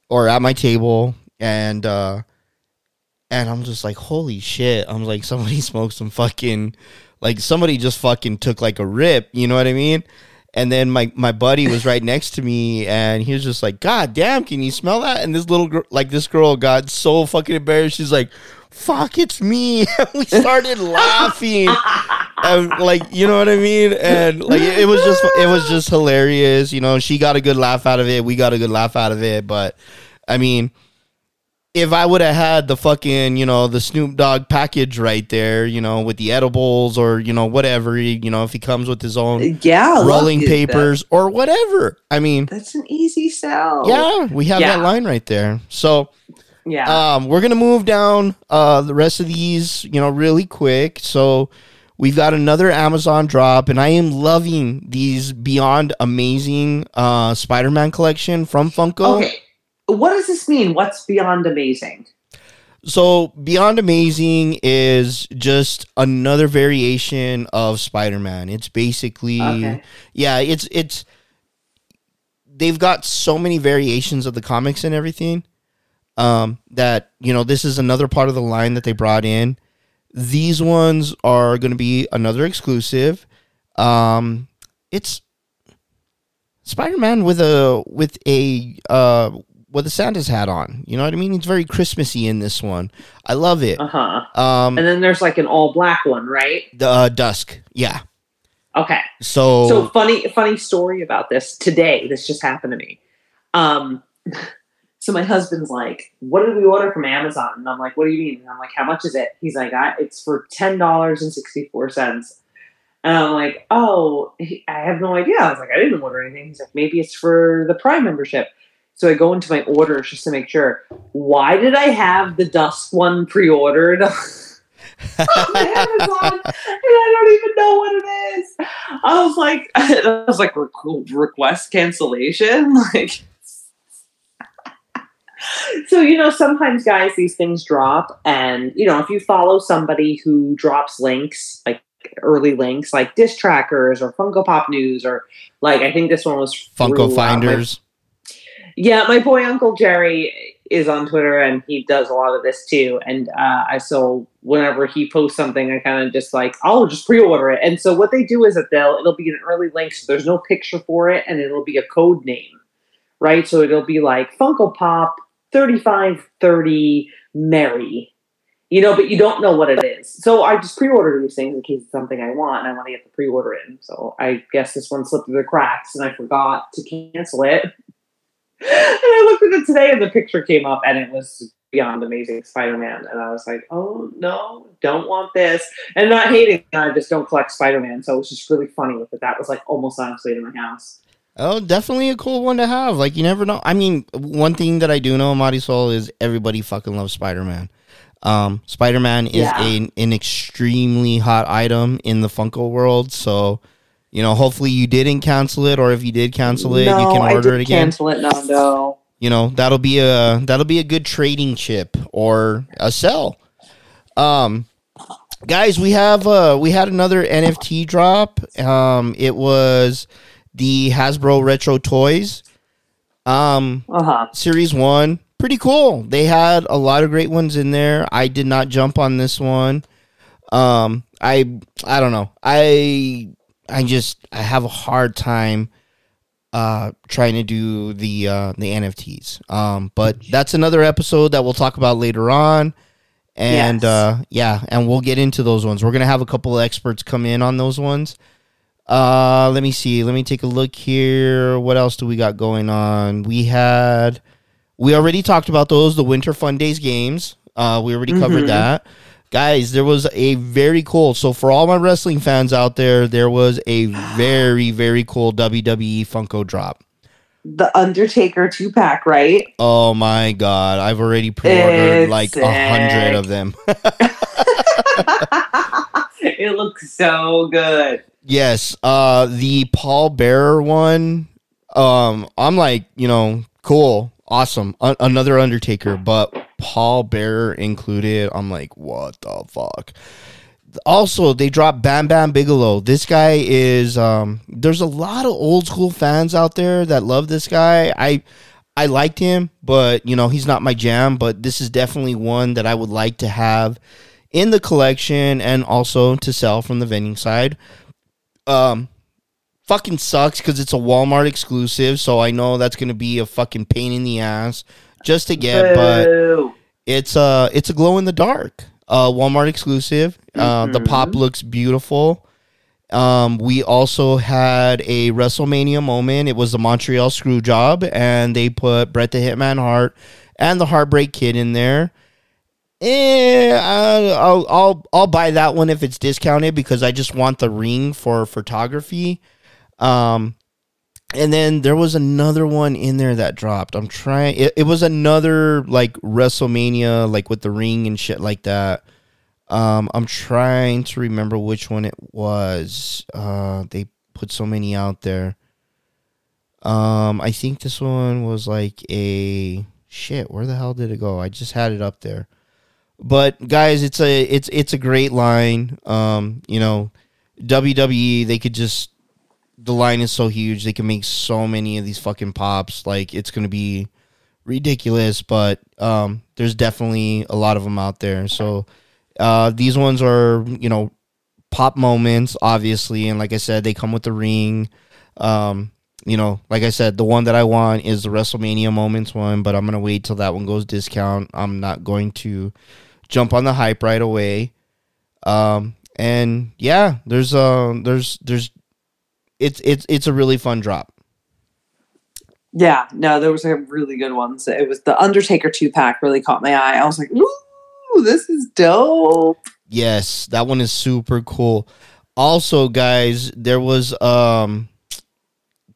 or at my table and uh and i'm just like holy shit i'm like somebody smoked some fucking like somebody just fucking took like a rip you know what i mean and then my, my buddy was right next to me, and he was just like, "God damn, can you smell that?" And this little girl, like this girl, got so fucking embarrassed. She's like, "Fuck, it's me!" we started laughing, and like you know what I mean. And like it was just it was just hilarious. You know, she got a good laugh out of it. We got a good laugh out of it. But I mean, if I would have had the fucking, you know, the Snoop Dogg package right there, you know, with the edibles or, you know, whatever, you know, if he comes with his own yeah, rolling it- papers or whatever. I mean, That's an easy sell. yeah, we have Yeah. that line right there. So, Yeah. um, we're gonna move down uh, the rest of these, you know, really quick. So, we've got another Amazon drop, and I am loving these beyond amazing uh, Spider-Man collection from Funko. okay. What does this mean? What's beyond amazing? So Beyond Amazing is just another variation of Spider-Man. It's basically Okay. yeah, it's it's they've got so many variations of the comics and everything um that you know this is another part of the line that they brought in these ones are going to be another exclusive. Um, it's Spider Man with a with a uh with a Santa's hat on. You know what I mean? It's very Christmassy in this one. I love it. Uh huh. Um, And then there's like an all black one, right? the uh, Dusk, yeah. Okay. So, So funny, funny story about this today. This just happened to me. Um, so my husband's like, "What did we order from Amazon?" And I'm like, "What do you mean?" And I'm like, "How much is it?" He's like, I, "It's for ten dollars and sixty four cents." And I'm like, "Oh, I have no idea." I was like, "I didn't order anything." He's like, "Maybe it's for the Prime membership." So I go into my orders just to make sure. Why did I have the Dusk one pre-ordered? on Amazon, and I don't even know what it is. I was like, I was like, "Requ- request cancellation, like. So you know, sometimes guys, these things drop, and you know, if you follow somebody who drops links, like early links, like disc trackers or Funko Pop news, or like I think this one was Funko through, uh, my- Finders. Yeah, my boy Uncle Jerry is on Twitter and he does a lot of this too. And uh, I so whenever he posts something, I kind of just like I'll just pre-order it. And so what they do is that they'll it'll be an early link, so there's no picture for it, and it'll be a code name, right? So it'll be like Funko Pop thirty five thirty Mary. You know, but you don't know what it is. So I just pre-order these things in case it's something I want and I want to get the pre-order in. So I guess this one slipped through the cracks and I forgot to cancel it. And I looked at it today and the picture came up and it was Beyond Amazing Spider Man. And I was like, oh no, don't want this. And not hating, I just don't collect Spider Man. So it was just really funny with it. That was like almost honestly in my house. Oh, definitely a cool one to have. Like you never know. I mean, one thing that I do know, Marisol, is everybody fucking loves Spider Man. Um, Spider Man is Yeah. a, an extremely hot item in the Funko world. So, you know, hopefully you didn't cancel it, or if you did cancel it, you can order it again. Cancel it, Nando. You know, that'll be a that'll be a good trading chip or a sell. Um, guys, we have uh we had another NFT drop. Um, it was the Hasbro Retro Toys. Um, Uh huh. series one pretty cool they had a lot of great ones in there i did not jump on this one um i i don't know i i just i have a hard time uh trying to do the uh the nfts um but that's another episode that we'll talk about later on. And Yes. uh yeah and we'll get into those ones. We're gonna have a couple of experts come in on those ones. Uh let me see. Let me take a look here. What else do we got going on? We had we already talked about those the winter fun days games. Uh we already covered Mhm. that guys there was a very cool so for all my wrestling fans out there there was a very very cool wwe funko drop The Undertaker two pack, right? oh my god i've already pre-ordered It's like a hundred of them it looks so good. Yes, uh the Paul Bearer one um I'm like, you know, cool, awesome. Another Undertaker, but Paul Bearer included. I'm like, what the fuck? Also, they dropped Bam Bam Bigelow. This guy is um there's a lot of old school fans out there that love this guy. I I liked him, but you know, he's not my jam, but this is definitely one that I would like to have in the collection and also to sell from the vending side um fucking sucks because it's a Walmart exclusive, so I know that's gonna be a fucking pain in the ass just to get, but it's uh it's a glow in the dark uh Walmart exclusive. Uh the pop looks beautiful. Um we also had a WrestleMania moment. It was the Montreal screw job and they put Bret the Hitman Hart and the Heartbreak Kid in there. Eh, I'll I'll I'll buy that one if it's discounted because I just want the ring for photography. Um, and then there was another one in there that dropped. I'm trying. It, it was another like WrestleMania, like with the ring and shit like that. Um, I'm trying to remember which one it was. Uh, they put so many out there. Um, I think this one was like a shit. Where the hell did it go? I just had it up there. But guys, it's a it's it's a great line. Um, you know, WWE they could just the line is so huge they can make so many of these fucking pops. Like it's gonna be ridiculous, but um, there's definitely a lot of them out there. So Uh, these ones are you know pop moments, obviously, and like I said, they come with the ring. Um, you know, like I said, the one that I want is the WrestleMania moments one, but I'm gonna wait till that one goes discount. I'm not going to jump on the hype right away. Um, and yeah, there's uh, there's there's it's it's it's a really fun drop. Yeah, no, there was a really good ones. It was the Undertaker two pack really caught my eye. I was like, ooh, this is dope. Yes, that one is super cool. Also, guys, there was um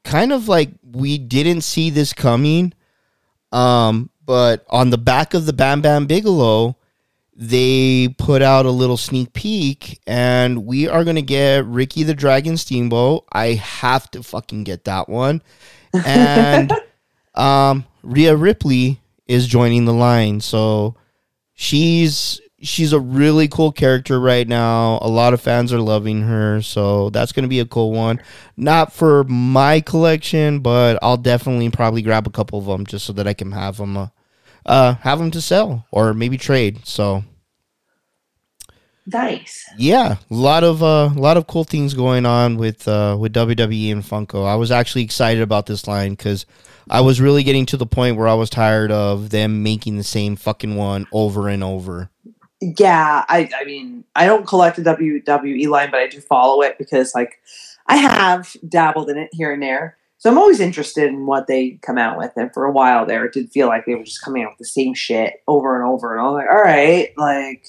kind of like we didn't see this coming. Um, but on the back of the Bam Bam Bigelow, they put out a little sneak peek, and we are gonna get Ricky the Dragon Steamboat. I have to fucking get that one. And um Rhea Ripley is joining the line. So she's she's a really cool character right now. A lot of fans are loving her, so that's going to be a cool one. Not for my collection, but I'll definitely probably grab a couple of them just so that I can have them uh, uh have them to sell or maybe trade. So Nice. yeah, a lot of uh, a lot of cool things going on with uh, with WWE and Funko. I was actually excited about this line because I was really getting to the point where I was tired of them making the same fucking one over and over. Yeah, I I mean, I don't collect the WWE line, but I do follow it because like I have dabbled in it here and there. So I'm always interested in what they come out with. And for a while there, it did feel like they were just coming out with the same shit over and over. And I was like, all right, like,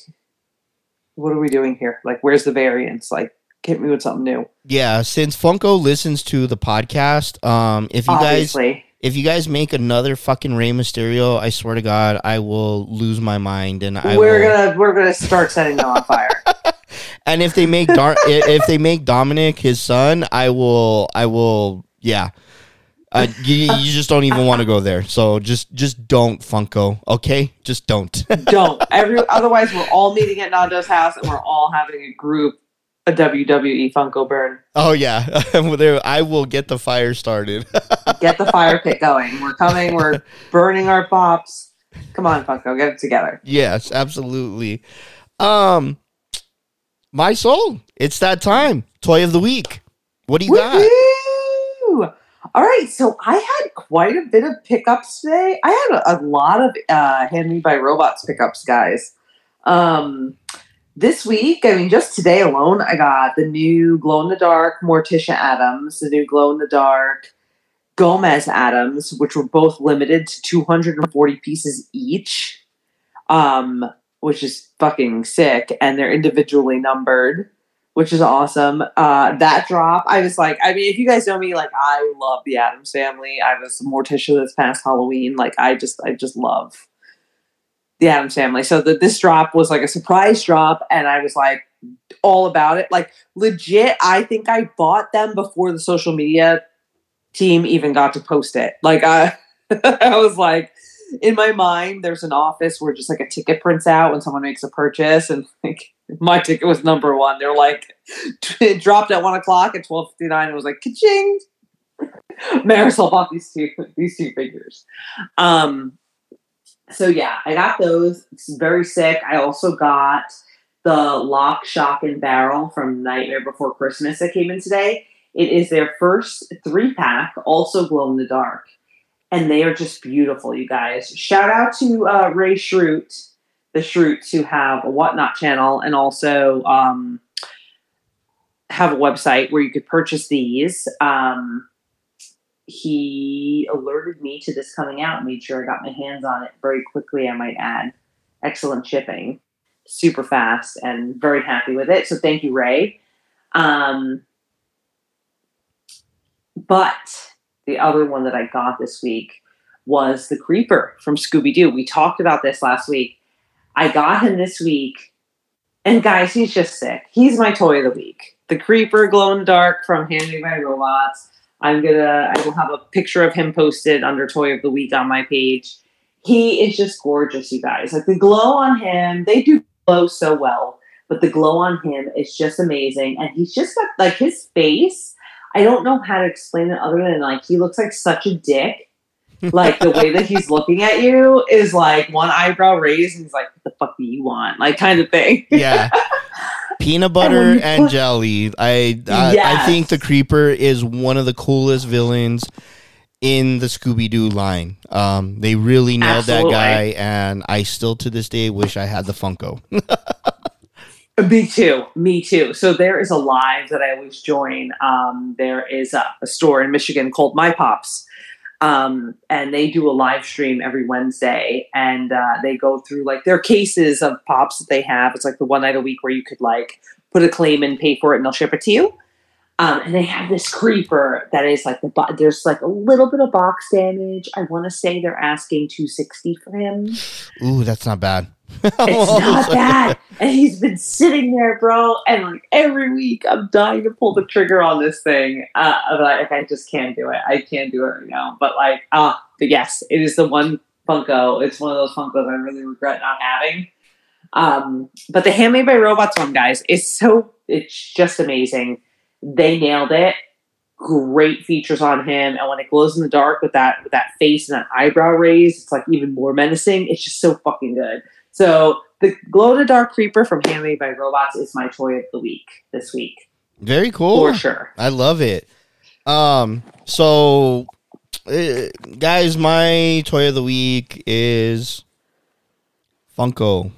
what are we doing here? Like, where's the variance? Like, hit me with something new. Yeah, since Funko listens to the podcast, um, if you guys if you guys make another fucking Rey Mysterio, I swear to God, I will lose my mind and I we're will. gonna we're gonna start setting them on fire. And if they make Dar- if they make Dominic his son, I will I will yeah. Uh, you, you just don't even want to go there. So just just don't Funko, okay? Just don't. don't. Every otherwise we're all meeting at Nando's house and we're all having a group a WWE Funko burn. oh yeah, There- I will get the fire started. Get the fire pit going. We're coming, we're burning our pops. Come on, Funko, get it together. yes, absolutely. Um, Marisol, it's that time. Toy of the week. What do you got? All right, so I had quite a bit of pickups today. I had a, a lot of uh, Handmade by Robots pickups, guys. Um, this week, I mean, just today alone, I got the new glow in the dark Morticia Addams, the new glow in the dark Gomez Addams, which were both limited to 240 pieces each, um, which is fucking sick, and they're individually numbered which is awesome. Uh, that drop, I was like, I mean, if you guys know me, like I love the Addams family. I was Morticia this past Halloween. Like I just, I just love the Addams family. So the, this drop was like a surprise drop, and I was like all about it. Like legit, I think I bought them before the social media team even got to post it. Like I, I was like. In my mind, there's an office where just like a ticket prints out when someone makes a purchase, and like my ticket was number one. They're like, it dropped at one o'clock at twelve fifty nine. It was like, ka-ching. Marisol bought these two these two figures. Um, so yeah, I got those. It's very sick. I also got the Lock, Shock, and Barrel from Nightmare Before Christmas that came in today. It is their first three pack, also glow in the dark, and they are just beautiful, you guys. Shout out to uh, Ray Schrute the Shroots who have a Whatnot channel and also um, have a website where you could purchase these. Um, he alerted me to this coming out, made sure I got my hands on it very quickly, I might add. Excellent shipping, super fast, and very happy with it. So thank you, Ray. Um, but the other one that I got this week was the Creeper from Scooby Doo. We talked about this last week. I got him this week. And guys, he's just sick. He's my toy of the week. The Creeper Glow in the Dark from Handmade by Robots. I'm gonna I will have a picture of him posted under Toy of the Week on my page. He is just gorgeous, you guys. Like the glow on him, they do glow so well, but the glow on him is just amazing. And he's just got like his face. I don't know how to explain it other than like he looks like such a dick like the way that he's looking at you is like one eyebrow raised and he's like, What the fuck do you want? Like kind of thing. Yeah. Peanut butter and put- jelly. I I, I think the creeper is one of the coolest villains in the Scooby Doo line. Um, they really nailed Absolutely. that guy, and I still to this day wish I had the Funko. Me too. Me too. So there is a live that I always join. Um, there is a, a store in Michigan called My Pops. Um, and they do a live stream every Wednesday and uh, they go through like their cases of pops that they have. It's like the one night a week where you could like put a claim and pay for it and they'll ship it to you. Um, and they have this creeper that is like the bo- there's like a little bit of box damage. I want to say they're asking 260 for him. Ooh, that's not bad. It's not that. And he's been sitting there, bro. And like every week, I'm dying to pull the trigger on this thing. Uh, but like, I just can't do it. I can't do it right now. But like, ah, but yes, it is the one Funko. It's one of those Funkos I really regret not having. Um, but the Handmade by Robots one, guys, is so it's just amazing. They nailed it. Great features on him, and when it glows in the dark with that with that face and that eyebrow raise, it's like even more menacing. It's just so fucking good. So the glow in the dark creeper from Handmade by Robots is my toy of the week this week Very cool. for sure. I love it. Um, so uh, guys, my toy of the week is Funko.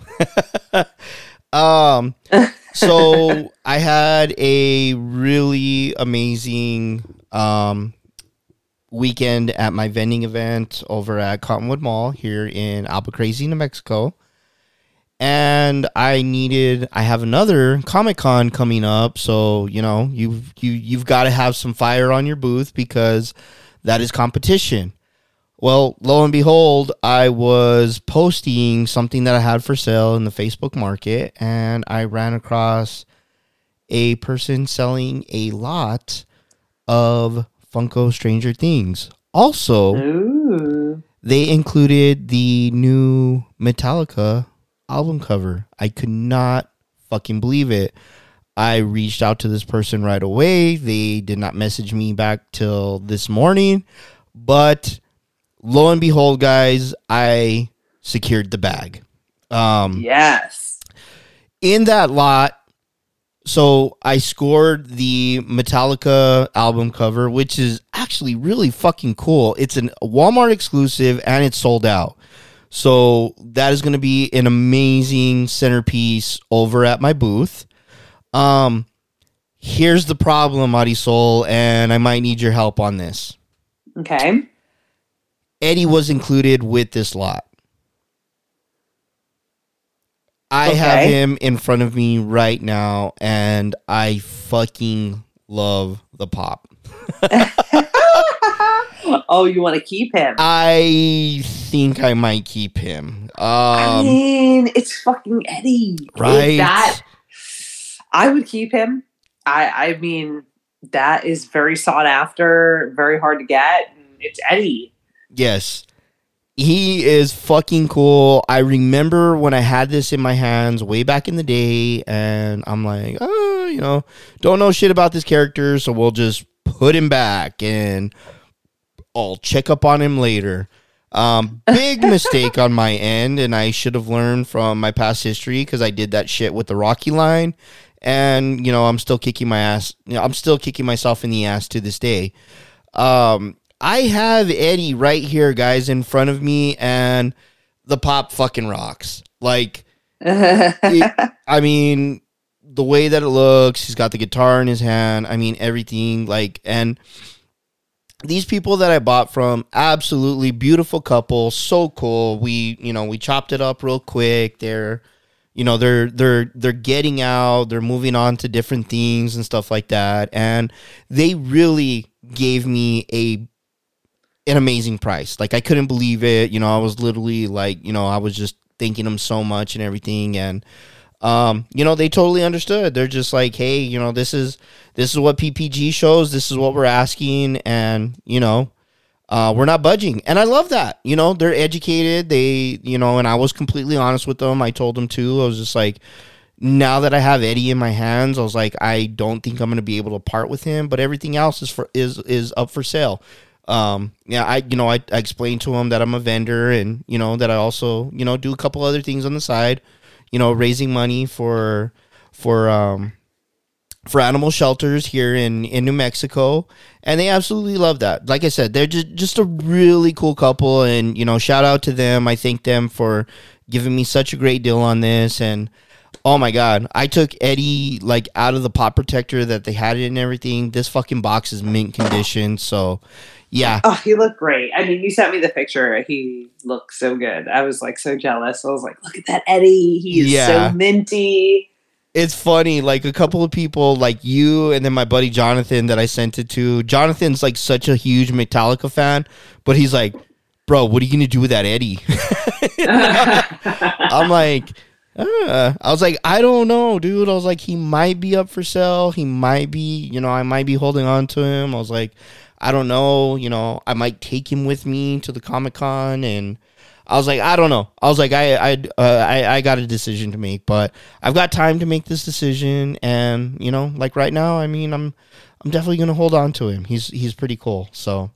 um, so I had a really amazing um weekend at my vending event over at Cottonwood Mall here in Albuquerque, New Mexico. And I needed I have another Comic Con coming up, so you know, you've you you've got to have some fire on your booth because that is competition. Well, lo and behold, I was posting something that I had for sale in the Facebook market and I ran across a person selling a lot of Funko Stranger Things. Also, Ooh. they included the new Metallica album cover. I could not fucking believe it. I reached out to this person right away. They did not message me back till this morning, but lo and behold, guys, I secured the bag. Um, Yes. in that lot, so I scored the Metallica album cover, which is actually really fucking cool. It's a Walmart exclusive and it's sold out. So that is going to be an amazing centerpiece over at my booth. Um, here's the problem, Sol, and I might need your help on this. Okay. Eddie was included with this lot. I have him in front of me right now, and I fucking love the pop. oh, you want to keep him? I think I might keep him. I Um, mean, it's fucking Eddie. right? That I would keep him. I I mean, that is very sought after, very hard to get. It's Eddie. Yes. He is fucking cool. I remember when I had this in my hands way back in the day, and I'm like, oh, you know, don't know shit about this character, so we'll just put him back and I'll check up on him later. Um, big mistake on my end, and I should have learned from my past history because I did that shit with the Rocky line, and you know, I'm still kicking my ass. You know, I'm still kicking myself in the ass to this day. Um, I have Eddie right here, guys, in front of me, and the pop fucking rocks. Like, it- I mean, the way that it looks, he's got the guitar in his hand. I mean, everything. Like, and these people that I bought from, absolutely beautiful couple, so cool. We, you know, we chopped it up real quick. They're, you know, they're they're they're getting out. They're moving on to different things and stuff like that. And they really gave me a an amazing price. Like I couldn't believe it. You know, I was literally like, you know, I was just thanking them so much and everything and um, you know, they totally understood. They're just like, "Hey, you know, this is this is what PPG shows. This is what we're asking and, you know, uh, we're not budging." And I love that. You know, they're educated. They, you know, and I was completely honest with them. I told them too. I was just like, now that I have Eddie in my hands, I was like, I don't think I'm going to be able to part with him, but everything else is for is is up for sale. um, yeah, I you know I, I explained to him that I'm a vendor and you know that I also you know do a couple other things on the side, you know, raising money for for um for animal shelters here in in New Mexico, and they absolutely love that. Like I said, they're just just a really cool couple, and you know, shout out to them. I thank them for giving me such a great deal on this, and oh my god, I took Eddie like out of the pop protector that they had it and everything. This fucking box is mint condition, so yeah. Oh, he looked great. I mean, you sent me the picture. He looked so good. I was like so jealous. I was like, look at that Eddie. He is Yeah. so minty. it's funny like a couple of people like you and then my buddy jonathan that i sent it to jonathan's like such a huge metallica fan but he's like bro what are you gonna do with that eddie i'm like uh, i was like i don't know dude i was like he might be up for sale he might be you know i might be holding on to him i was like i don't know you know i might take him with me to the comic-con and I was like, I don't know. I was like, I, I, uh, I, I got a decision to make, but I've got time to make this decision, and you know, like right now, I mean, I'm, I'm definitely gonna hold on to him. He's, he's pretty cool. So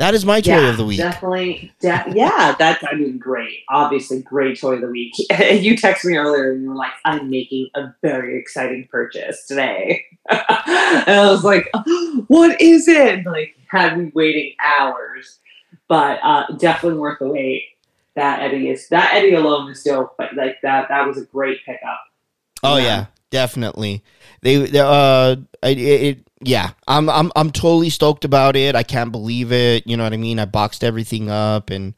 that is my toy of the week. Definitely. De- yeah, that's, I mean, great. Obviously, great toy of the week. you texted me earlier and you were like, I'm making a very exciting purchase today. and I was like, what is it? Like, had me waiting hours. But uh, definitely worth the wait. That Eddie is, that Eddie alone is dope. But like, that, that was a great pickup. Oh Yeah. yeah, definitely. They, uh, it, it, yeah. I'm, I'm, I'm totally stoked about it. I can't believe it. You know what I mean? I boxed everything up, and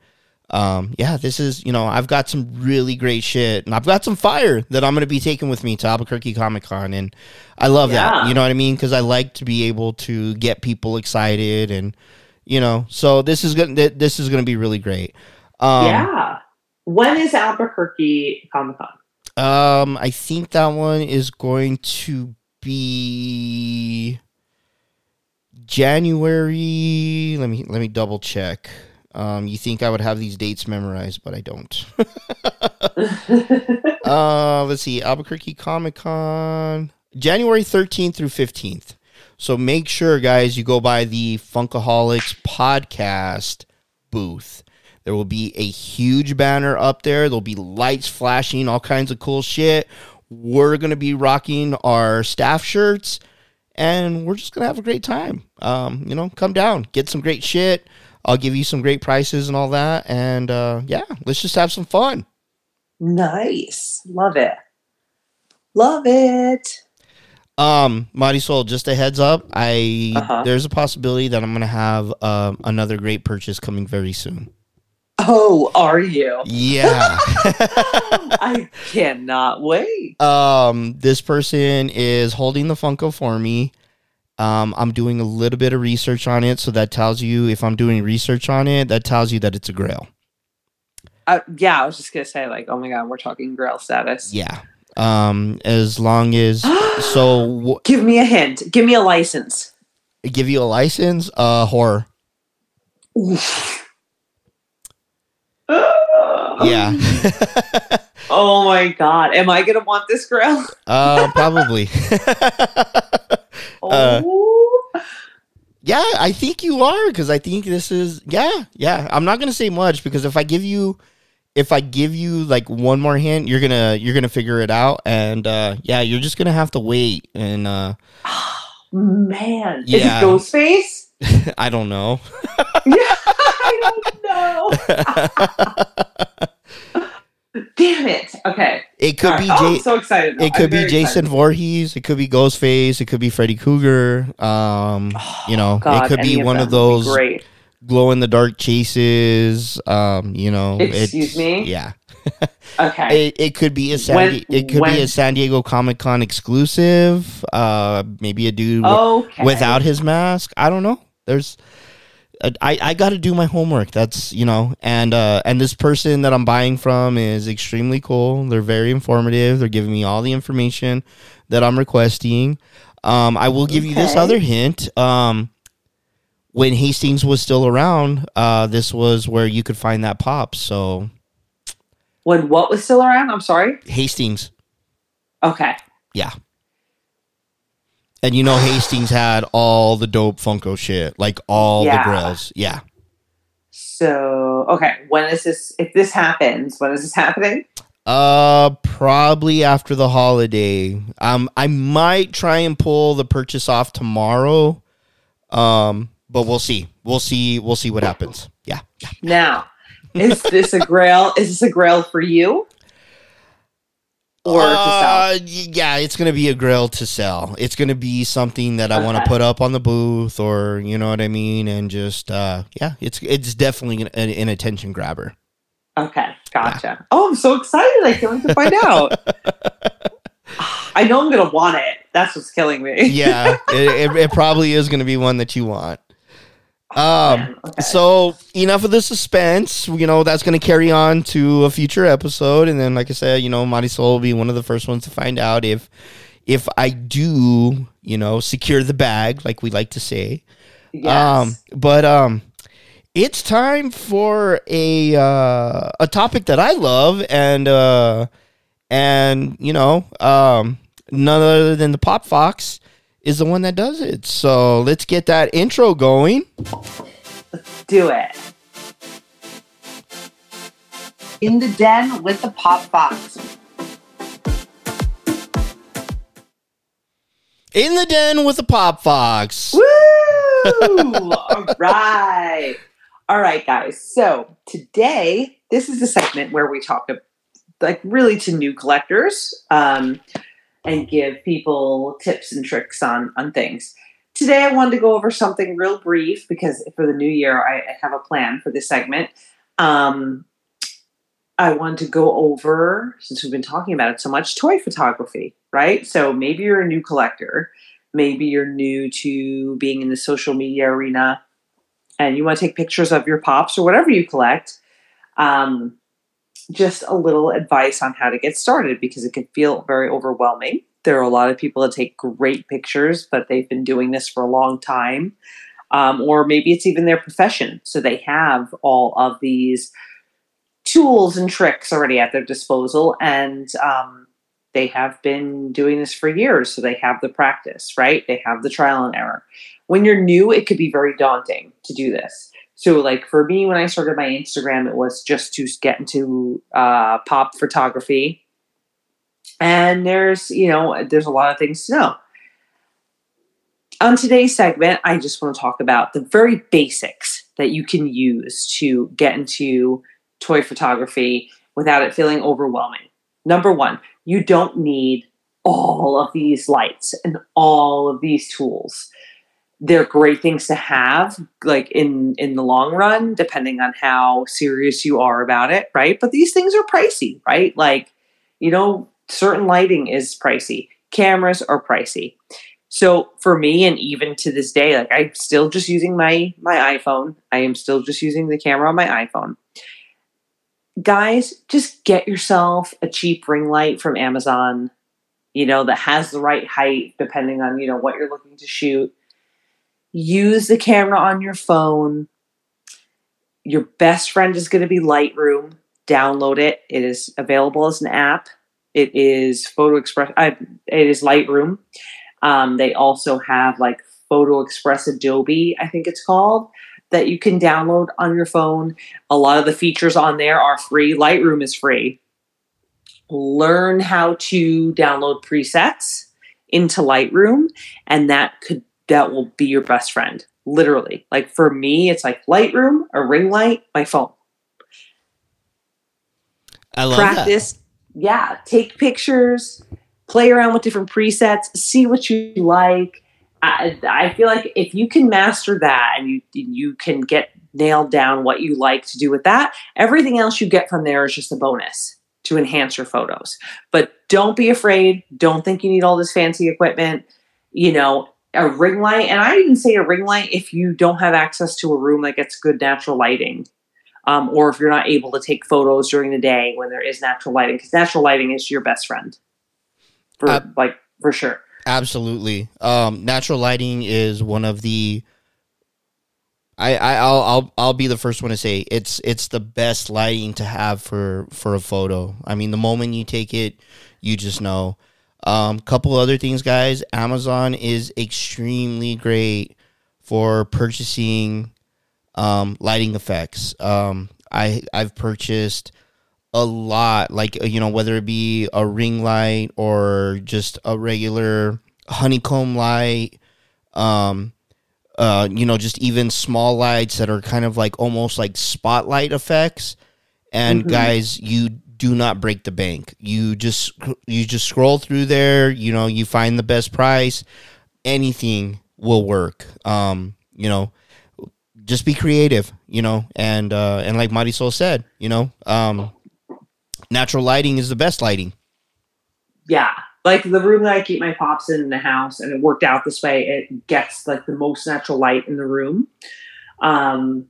um, yeah, this is, you know, I've got some really great shit, and I've got some fire that I'm gonna be taking with me to Albuquerque Comic Con, and I love that. You know what I mean? Because I like to be able to get people excited, and you know, so this is gonna, this is gonna be really great. Um, yeah. When is Albuquerque Comic Con? Um, I think that one is going to be January. Let me let me double check. Um, you think I would have these dates memorized, but I don't. uh, let's see, Albuquerque Comic Con, January thirteenth through fifteenth. So make sure, guys, you go by the Funkaholiks podcast booth. There will be a huge banner up there. There'll be lights flashing, all kinds of cool shit. We're going to be rocking our staff shirts and we're just going to have a great time. Um, you know, come down, get some great shit. I'll give you some great prices and all that. And uh, yeah, let's just have some fun. Nice. Love it. Love it. Um, Marisol, just a heads up. I Uh-huh. there's a possibility that I'm gonna have um, another great purchase coming very soon. Oh, are you? Yeah. I cannot wait. um, this person is holding the Funko for me. Um, I'm doing a little bit of research on it, so that tells you if I'm doing research on it, that tells you that it's a Grail. Uh, yeah, I was just gonna say, like, oh my god, we're talking Grail status. Yeah. Um, as long as so, w- Give me a hint. Give me a license. give you a license. Uh, horror. Yeah. oh my god, am I gonna want this Grail? uh, probably. Uh, Oh. Yeah, I think you are because I think this is yeah, yeah. I'm not gonna say much because if I give you if I give you like one more hint, you're gonna you're gonna figure it out and uh yeah, you're just gonna have to wait and uh Man, Yeah. is it Ghostface? I don't know. I Damn it. Okay. It could All be right. Oh, I'm so excited. though. it could I'm be Jason excited. Voorhees, it could be Ghostface, it could be Freddy Krueger. Um you know, God, it could be any one of those Great. glow in the dark chases. Um, you know, Excuse me? Yeah. Okay. It, it could be a San When- it could be a San Diego Comic Con exclusive. Uh, maybe a dude okay. without his mask. I don't know. There's, I I got to do my homework. That's you know, and uh, and this person that I'm buying from is extremely cool. They're very informative. They're giving me all the information that I'm requesting. Um, I will give you this other hint. Um, when Hastings was still around, uh, this was where you could find that pop. So When what was still around? I'm sorry. Hastings. Okay. Yeah. And you know Hastings had all the dope Funko shit, like all Yeah. the grills. Yeah. So okay, when is this? If this happens, when is this happening? Uh probably after the holiday. Um I might try and pull the purchase off tomorrow. Um but we'll see. We'll see we'll see what happens. Yeah. Now, is this a grail? Is this a grail for you? Or to sell? Uh, yeah, it's gonna be a grill to sell. It's gonna be something that I want to put up on the booth, or you know what I mean, and just uh, yeah, it's it's definitely an, an, attention grabber. Okay, gotcha. Oh, I'm so excited! I can't wait to find out. I know I'm gonna want it. That's what's killing me. Yeah, it, it, it probably is gonna be one that you want. Um, okay. so enough of the suspense. You know that's going to carry on to a future episode, and then, like I said, you know, Marisol will be one of the first ones to find out if if I do, you know, secure the bag, like we like to say. yes. Um, but um, it's time for a uh, a topic that I love, and uh, and you know, um, none other than the Pop Foxx is the one that does it. So let's get that intro going. do it. In the den with the Pop Foxx. In the den with the Pop Foxx. Woo! All right. All right, guys. So today, this is the segment where we talk, like, really to new collectors um, and give people tips and tricks on on things. Today, I wanted to go over something real brief because for the new year, I, I have a plan for this segment. Um, I want to go over, since we've been talking about it so much, toy photography, right? So maybe you're a new collector maybe you're new to being in the social media arena and you want to take pictures of your pops or whatever you collect um, just a little advice on how to get started because it can feel very overwhelming there are a lot of people that take great pictures but they've been doing this for a long time um, or maybe it's even their profession so they have all of these tools and tricks already at their disposal and um, they have been doing this for years, so they have the practice, right? They have the trial and error. When you're new, it could be very daunting to do this. So, like for me, when I started my Instagram, it was just to get into uh, pop photography. And there's, you know, there's a lot of things to know. On today's segment, I just want to talk about the very basics that you can use to get into toy photography without it feeling overwhelming. Number one, you don't need all of these lights and all of these tools they're great things to have like in in the long run depending on how serious you are about it right? But these things are pricey right? Like you know certain lighting is pricey. Cameras are pricey. So for me and even to this day like i'm still just using my my iphone. I am still just using the camera on my iphone. Guys, just get yourself a cheap ring light from Amazon, you know, that has the right height depending on, you know, what you're looking to shoot. Use the camera on your phone. Your best friend is going to be Lightroom. Download it. It is available as an app. It is Photo Express. Uh, it is Lightroom. Um, they also have like Photo Express Adobe, I think it's called, that you can download on your phone. A lot of the features on there are free. Lightroom is free. Learn how to download presets into Lightroom, and that could that will be your best friend. Literally, like for me, it's like Lightroom, a ring light, my phone. I love that. Practice, yeah. Take pictures, play around with different presets, see what you like. I, I feel like if you can master that and you you can get nailed down what you like to do with that, everything else you get from there is just a bonus to enhance your photos. But don't be afraid. Don't think you need all this fancy equipment. You know, a ring light, and I even say a ring light if you don't have access to a room that gets good natural lighting. Um, or if you're not able to take photos during the day when there is natural lighting, because natural lighting is your best friend, for Uh, like for sure. Absolutely. Um, natural lighting is one of the. I, I I'll I'll I'll be the first one to say it's it's the best lighting to have for for a photo. I mean, the moment you take it, you just know. Um, couple other things, guys. Amazon is extremely great for purchasing um, lighting effects. Um, I I've purchased a lot, like you know, whether it be a ring light or just a regular honeycomb light. Um, uh, you know, just even small lights that are kind of like almost like spotlight effects. And Mhm. guys, you do not break the bank. You just you just scroll through there. You know, you find the best price. Anything will work. Um, you know, just be creative. You know, and uh, and like Marisol said, you know, um, natural lighting is the best lighting. yeah like the room that i keep my pops in in the house and it worked out this way it gets like the most natural light in the room um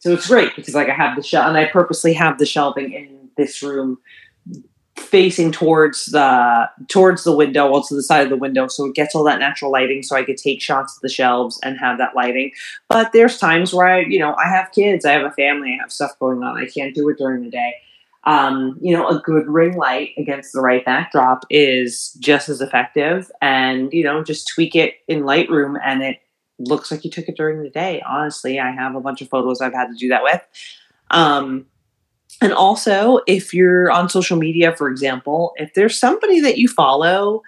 so it's great because like i have the shelf and i purposely have the shelving in this room facing towards the towards the window well to the side of the window so it gets all that natural lighting so i could take shots of the shelves and have that lighting but there's times where i you know i have kids i have a family i have stuff going on i can't do it during the day um, you know, a good ring light against the right backdrop is just as effective. And, you know, just tweak it in Lightroom and it looks like you took it during the day. Honestly, I have a bunch of photos I've had to do that with. Um, and also, if you're on social media, for example, if there's somebody that you follow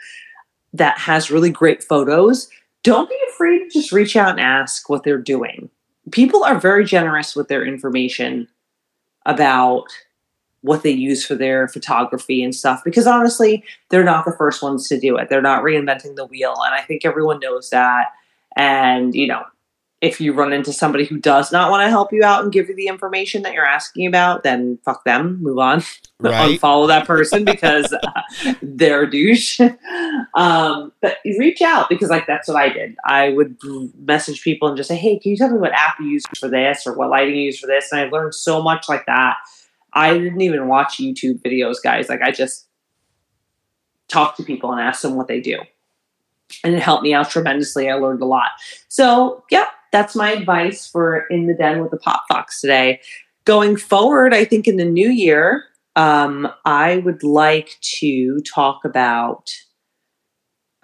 that has really great photos, don't be afraid to just reach out and ask what they're doing. People are very generous with their information about what they use for their photography and stuff because honestly they're not the first ones to do it they're not reinventing the wheel and i think everyone knows that and you know if you run into somebody who does not want to help you out and give you the information that you're asking about then fuck them move on Right. unfollow that person because uh, they're a douche um, but reach out because like that's what i did i would message people and just say hey can you tell me what app you use for this or what lighting you use for this and i learned so much like that I didn't even watch YouTube videos, guys. Like I just talked to people and asked them what they do. And it helped me out tremendously. I learned a lot. So, yep, that's my advice for In the Den with the Pop Foxx today. Going forward, I think in the new year, um, I would like to talk about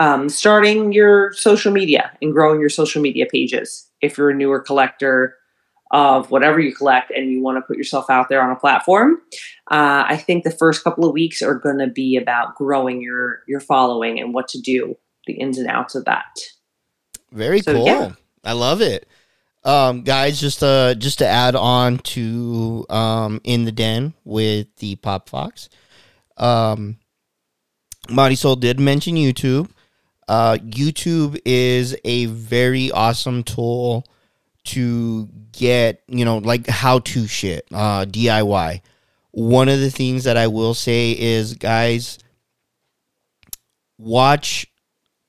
um, starting your social media and growing your social media pages. If you're a newer collector, of whatever you collect and you want to put yourself out there on a platform uh, i think the first couple of weeks are going to be about growing your your following and what to do the ins and outs of that Very So, cool. yeah. I love it. Um, guys, just uh just to add on to um in the den with the Pop Foxx. Um Marisol did mention YouTube. Uh YouTube is a very awesome tool to get, you know, like how to shit, uh DIY. One of the things that I will say is guys watch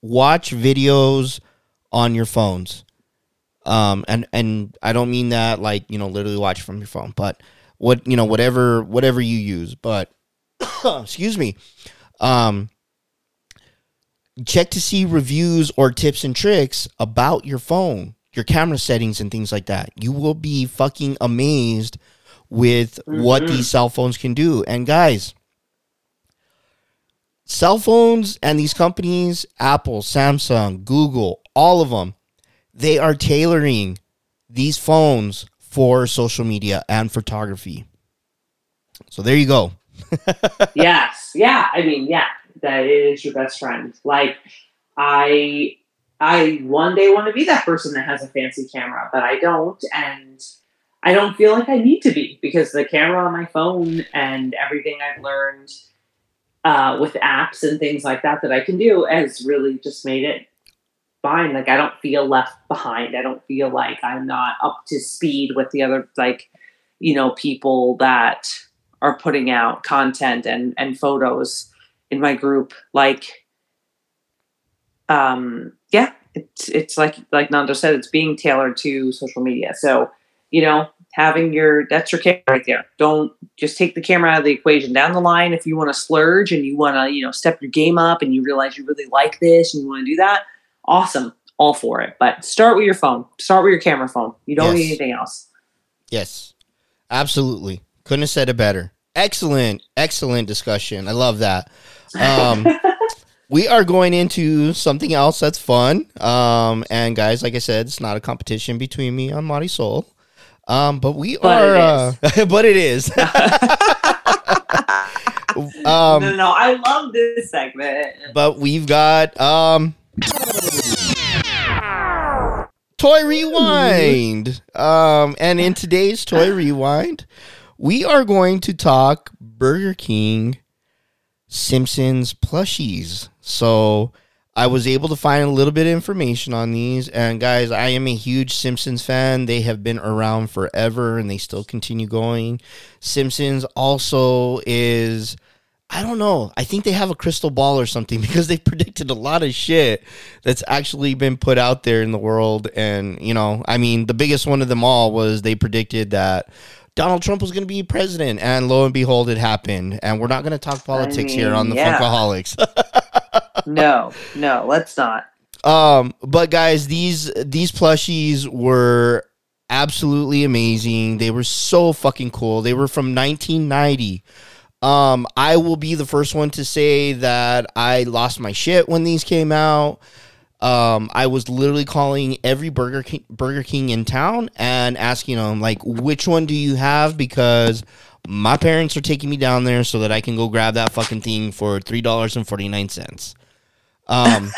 watch videos on your phones. Um, and and I don't mean that like you know literally watch from your phone, but what you know whatever whatever you use. But excuse me, um, check to see reviews or tips and tricks about your phone, your camera settings and things like that. You will be fucking amazed with what Mhm. these cell phones can do. And guys, cell phones and these companies, Apple, Samsung, Google, all of them, they are tailoring these phones for social media and photography. So there you go. yes yeah i mean yeah that is your best friend like i i one day want to be that person that has a fancy camera but i don't and i don't feel like i need to be because the camera on my phone and everything i've learned uh, with apps and things like that that i can do has really just made it fine. Like i don't feel left behind. I don't feel like i'm not up to speed with the other like you know people that are putting out content and and photos in my group. Like um yeah it's it's like like nando said it's being tailored to social media. So you know having your that's your camera right there. Don't just take the camera out of the equation. Down the line if you want to splurge and you want to you know step your game up and you realize you really like this and you want to do that awesome all for it but start with your phone start with your camera phone you don't need anything else Yes, absolutely. Couldn't have said it better. Excellent, excellent discussion. I love that. Um, we are going into something else that's fun. Um, and guys, like I said, it's not a competition between me and Marisol. Um, but we But are, it uh, but it is. um, no, no, I love this segment. but we've got um toy rewind. Um and in today's toy rewind we are going to talk burger king simpsons plushies. So i was able to find a little bit of information on these and guys i am a huge simpsons fan. They have been around forever and they still continue going. Simpsons also is I don't know. I think they have a crystal ball or something because they predicted a lot of shit that's actually been put out there in the world. And, you know, I mean, the biggest one of them all was they predicted that Donald Trump was going to be president. And lo and behold, it happened. And we're not going to talk politics here mean, on the yeah. Funkaholiks. No, no, let's not. Um, but guys, these these plushies were absolutely amazing. They were so fucking cool. They were from 1990. Um, I will be the first one to say that I lost my shit when these came out. Um, I was literally calling every Burger King, Burger King in town and asking them like, which one do you have? Because my parents are taking me down there so that I can go grab that fucking thing for three dollars and forty nine cents. Um,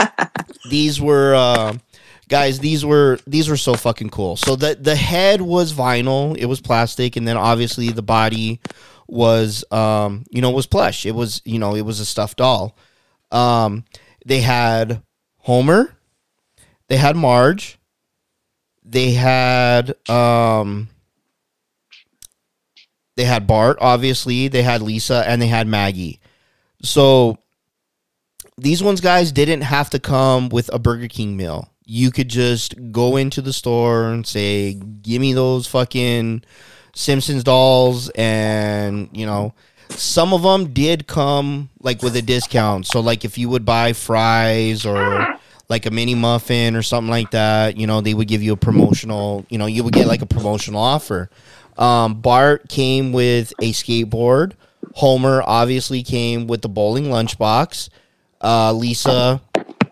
these were uh, guys. These were these were so fucking cool. So the the head was vinyl. It was plastic, and then obviously the body was um you know was plush. It was you know it was a stuffed doll. Um, they had Homer. They had Marge. They had um. They had Bart, obviously. They had Lisa, and they had Maggie. So these ones guys didn't have to come with a Burger King meal. You could just go into the store and say, "Give me those fucking Simpsons dolls," and you know, some of them did come like with a discount. So like if you would buy fries or like a mini muffin or something like that, you know, they would give you a promotional. You know, you would get like a promotional offer. Um, Bart came with a skateboard. Homer obviously came with the bowling lunchbox. Uh, Lisa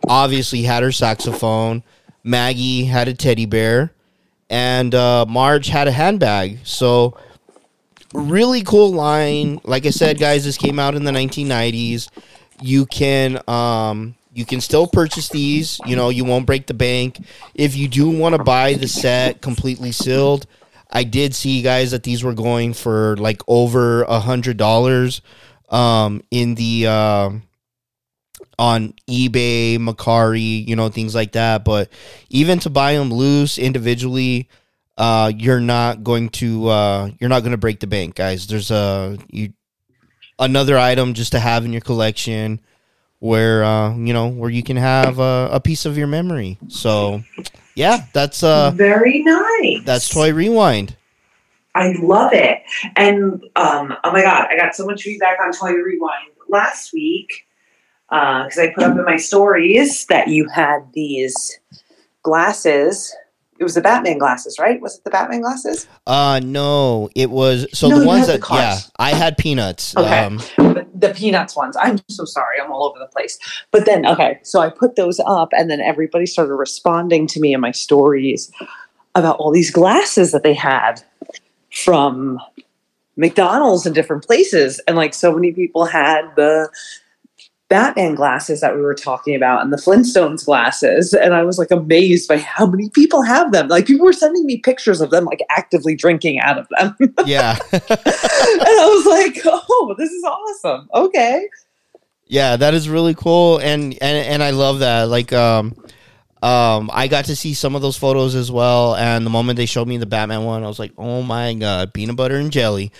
obviously had her saxophone. Maggie had a teddy bear, and uh, Marge had a handbag. So, really cool line. Like I said, guys, this came out in the 1990s. You can um, you can still purchase these. You know, you won't break the bank. If you do want to buy the set completely sealed, I did see guys that these were going for like over a hundred dollars um, in the. Uh, on eBay, Mercari, you know, things like that. But even to buy them loose individually, uh, you're not going to uh, you're not going to break the bank, guys. There's a you another item just to have in your collection where uh, you know where you can have a, a piece of your memory. So yeah, that's uh Very nice. that's Toy Rewind. I love it. And um, oh my god, I got so much feedback on Toy Rewind last week because I put up in my stories that you had these glasses. It was the Batman glasses, right? Was it the Batman glasses? Uh no, it was so No, the ones that the yeah. I had peanuts. Okay. Um The, the Peanuts ones. I'm so sorry. I'm all over the place. But then, okay, so I put those up, and then everybody started responding to me in my stories about all these glasses that they had from McDonald's and different places. And like so many people had the Batman glasses that we were talking about and the Flintstones glasses. And I was like amazed by how many people have them. Like people were sending me pictures of them like actively drinking out of them. yeah. and I was like, oh, this is awesome. Okay. Yeah, that is really cool, and and and I love that. Like, um, um, I got to see some of those photos as well, and the moment they showed me the Batman one, I was like, oh my god, peanut butter and jelly.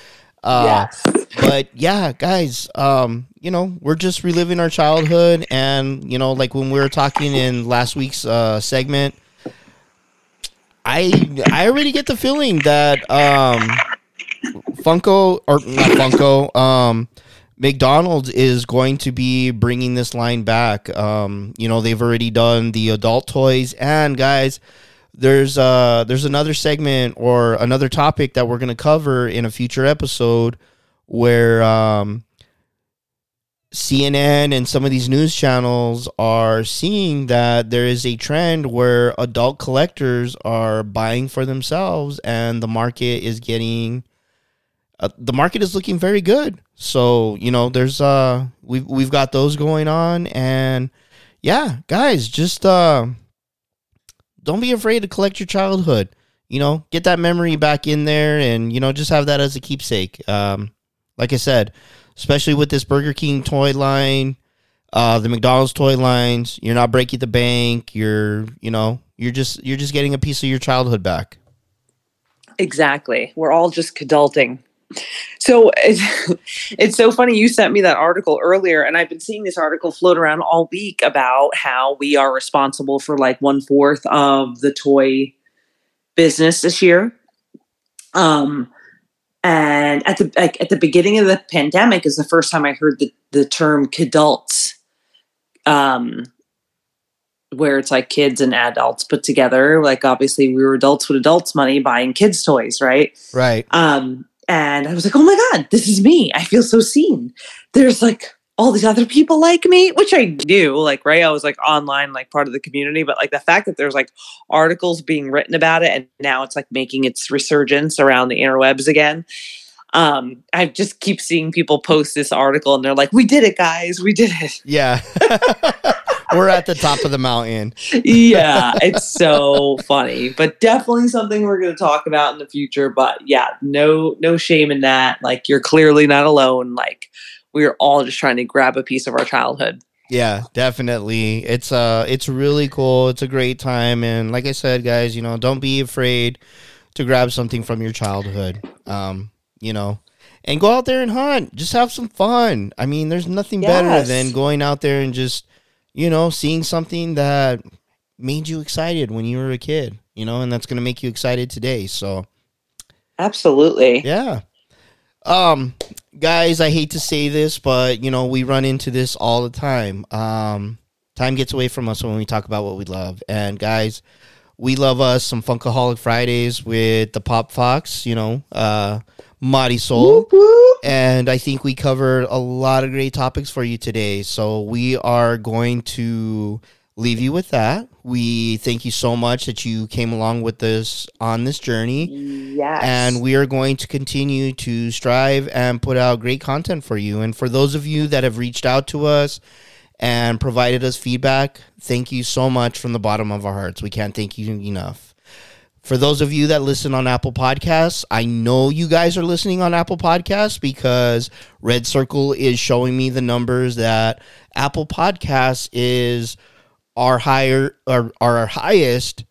Uh, yes. But yeah, guys, um, you know, we're just reliving our childhood, and you know, like when we were talking in last week's uh, segment, I I already get the feeling that um, Funko or not Funko, um, McDonald's is going to be bringing this line back. Um, you know, they've already done the adult toys, and guys, there's uh there's another segment or another topic that we're going to cover in a future episode where um CNN and some of these news channels are seeing that there is a trend where adult collectors are buying for themselves and the market is getting uh, the market is looking very good. So, you know, there's uh we've we've got those going on and yeah, guys, just uh don't be afraid to collect your childhood. You know, get that memory back in there and you know, just have that as a keepsake. Um like I said, especially with this Burger King toy line, uh, the McDonald's toy lines. You're not breaking the bank. You're, you know, you're just you're just getting a piece of your childhood back. Exactly. We're all just adulting. So it's, it's so funny. You sent me that article earlier, and I've been seeing this article float around all week about how we are responsible for like one fourth of the toy business this year. Um, and at the like at the beginning of the pandemic is the first time I heard the the term kidults, um, where it's like kids and adults put together. Like obviously we were adults with adults money buying kids toys, right? Right. Um, and I was like, oh my god, this is me. I feel so seen. There's like all these other people like me, which I do. like, right? I was like online, like part of the community, but like the fact that there's like articles being written about it and now it's like making its resurgence around the interwebs again. Um, I just keep seeing people post this article and they're like, we did it, guys, we did it. Yeah. We're at the top of the mountain. yeah, it's so funny, but definitely something we're going to talk about in the future. But yeah, no, no shame in that. Like, you're clearly not alone. Like, we are all just trying to grab a piece of our childhood. Yeah, definitely. It's uh it's really cool. It's a great time and like I said guys, you know, don't be afraid to grab something from your childhood. Um, you know, and go out there and hunt. Just have some fun. I mean, there's nothing better than going out there and just, you know, seeing something that made you excited when you were a kid, you know, and that's going to make you excited today. So, Absolutely. yeah. Um, guys, I hate to say this, but you know, we run into this all the time. Um, time gets away from us when we talk about what we love. And guys, we love us some Funkaholik Fridays with the Pop Foxx, you know, uh, Marisol. And I think we covered a lot of great topics for you today. So we are going to leave you with that. We thank you so much that you came along with us on this journey. Yes. And we are going to continue to strive and put out great content for you. And for those of you that have reached out to us and provided us feedback, thank you so much from the bottom of our hearts. We can't thank you enough. For those of you that listen on Apple Podcasts, I know you guys are listening on Apple Podcasts because RedCircle is showing me the numbers that Apple Podcasts is our higher or our highest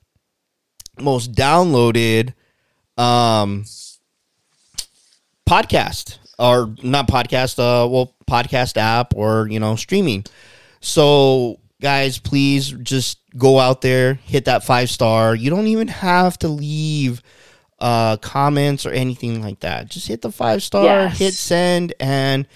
most downloaded um podcast or not podcast uh well podcast app or you know streaming. So guys please just go out there hit that five star. You don't even have to leave uh comments or anything like that. Just hit the five star Yes. hit send and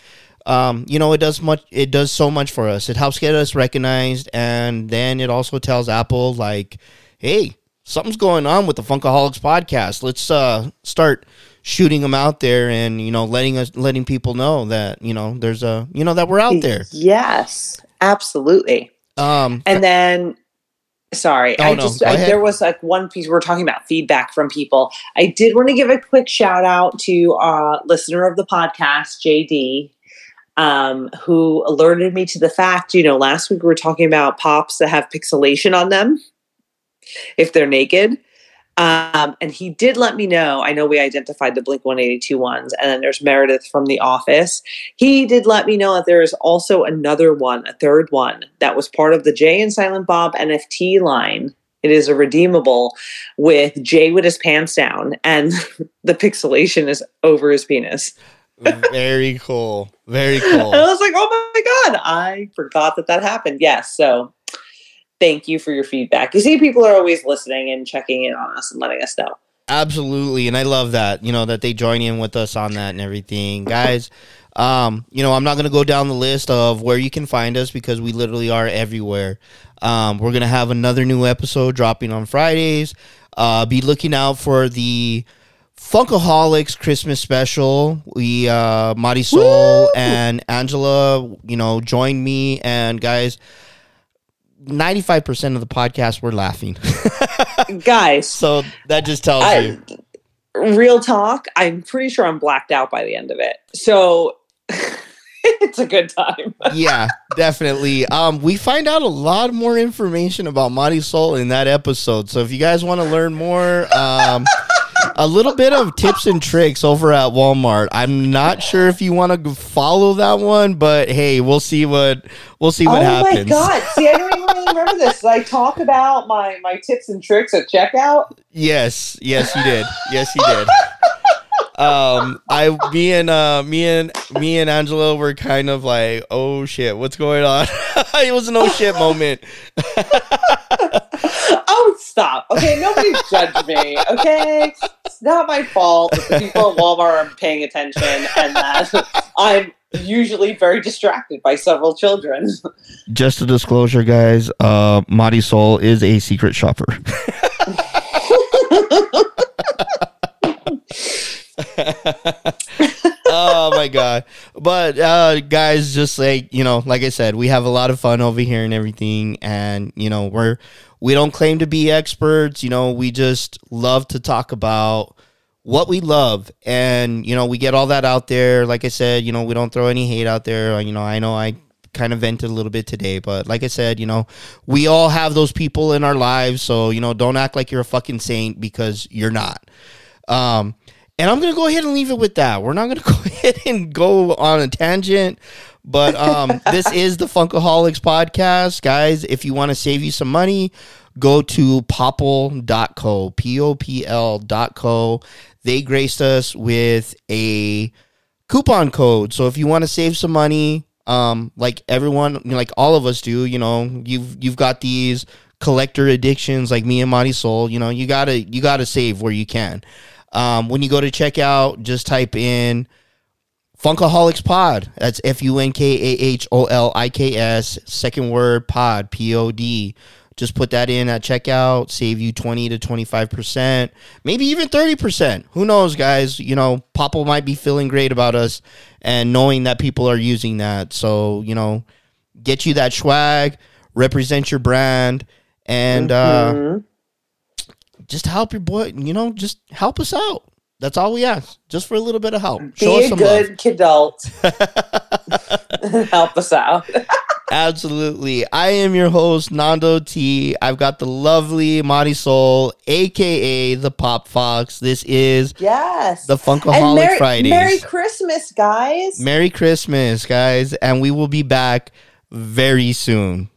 um, you know it does much it does so much for us it helps get us recognized and then it also tells apple like hey something's going on with the funkaholiks podcast let's uh start shooting them out there and you know letting us letting people know that you know there's a you know that we're out there Yes, absolutely. um And then, sorry, Oh, I just I, there was like one piece we are talking about feedback from people. I did want to give a quick shout out to uh, listener of the podcast, JD. Um, who alerted me to the fact, you know, last week we were talking about pops that have pixelation on them if they're naked. Um, and he did let me know. I know we identified the Blink 182 ones, and then there's Meredith from The Office. He did let me know that there is also another one, a third one, that was part of the Jay and Silent Bob NFT line. It is a redeemable with Jay with his pants down, and the pixelation is over his penis. very cool very cool. And I was like, oh my God, I forgot that that happened. Yes. So thank you for your feedback. You see, people are always listening and checking in on us and letting us know. Absolutely, and I love that. You know that they join in with us on that and everything, guys. Um, you know, I'm not gonna go down the list of where you can find us because we literally are everywhere. Um, we're gonna have another new episode dropping on Fridays. Uh, be looking out for the Funkaholiks Christmas special. We uh Marisol and Angela, you know, joined me and guys 95% of the podcast we're laughing. Guys, so that just tells I, you. real talk, I'm pretty sure I'm blacked out by the end of it. So it's a good time. yeah, definitely. Um, we find out a lot more information about Marisol in that episode. So if you guys want to learn more, um, a little bit of tips and tricks over at Walmart. I'm not sure if you want to follow that one, but hey, we'll see what we'll see what oh happens. Oh my god! See, I don't even really remember this. I talk about my my tips and tricks at checkout. Yes, yes, you did. Yes, you did. um i me and uh me and me and angela were kind of like oh shit what's going on it was an oh shit moment stop. Okay, nobody judge me. Okay, it's not my fault the people at Walmart are paying attention and that I'm usually very distracted by several children. just a disclosure guys uh marisol is a secret shopper oh my god but uh guys just like you know like i said we have a lot of fun over here and everything and you know we're we don't claim to be experts you know we just love to talk about what we love. And you know we get all that out there. Like i said you know we don't throw any hate out there. You know i know i kind of vented a little bit today but like i said you know we all have those people in our lives. So you know don't act like you're a fucking saint because you're not. Um and I'm gonna go ahead and leave it with that. We're not gonna go ahead and go on a tangent, but um, this is the Funkaholiks podcast, guys. If you want to save you some money, go to popl.co, p o p l dot co. They graced us with a coupon code, so if you want to save some money, um, like everyone, like all of us do, you know, you've you've got these collector addictions, like me and Sol. You know, you gotta you gotta save where you can. Um, when you go to checkout, just type in Funkaholiks Pod. That's F U N K A H O L I K S, second word pod, P O D. Just put that in at checkout, save you 20 to 25%, maybe even 30%. Who knows, guys? You know, Papa might be feeling great about us and knowing that people are using that. So, you know, get you that swag, represent your brand, and uh, Mhm. just help your boy. You know, just help us out. That's all we ask, just for a little bit of help. be Show a good kidult. Help us out. Absolutely. I am your host, Nando T. I've got the lovely Marisol, aka the Pop Foxx. This is Yes. the Funkaholik Merry, Fridays. Merry Christmas, guys. Merry Christmas, guys, and we will be back very soon.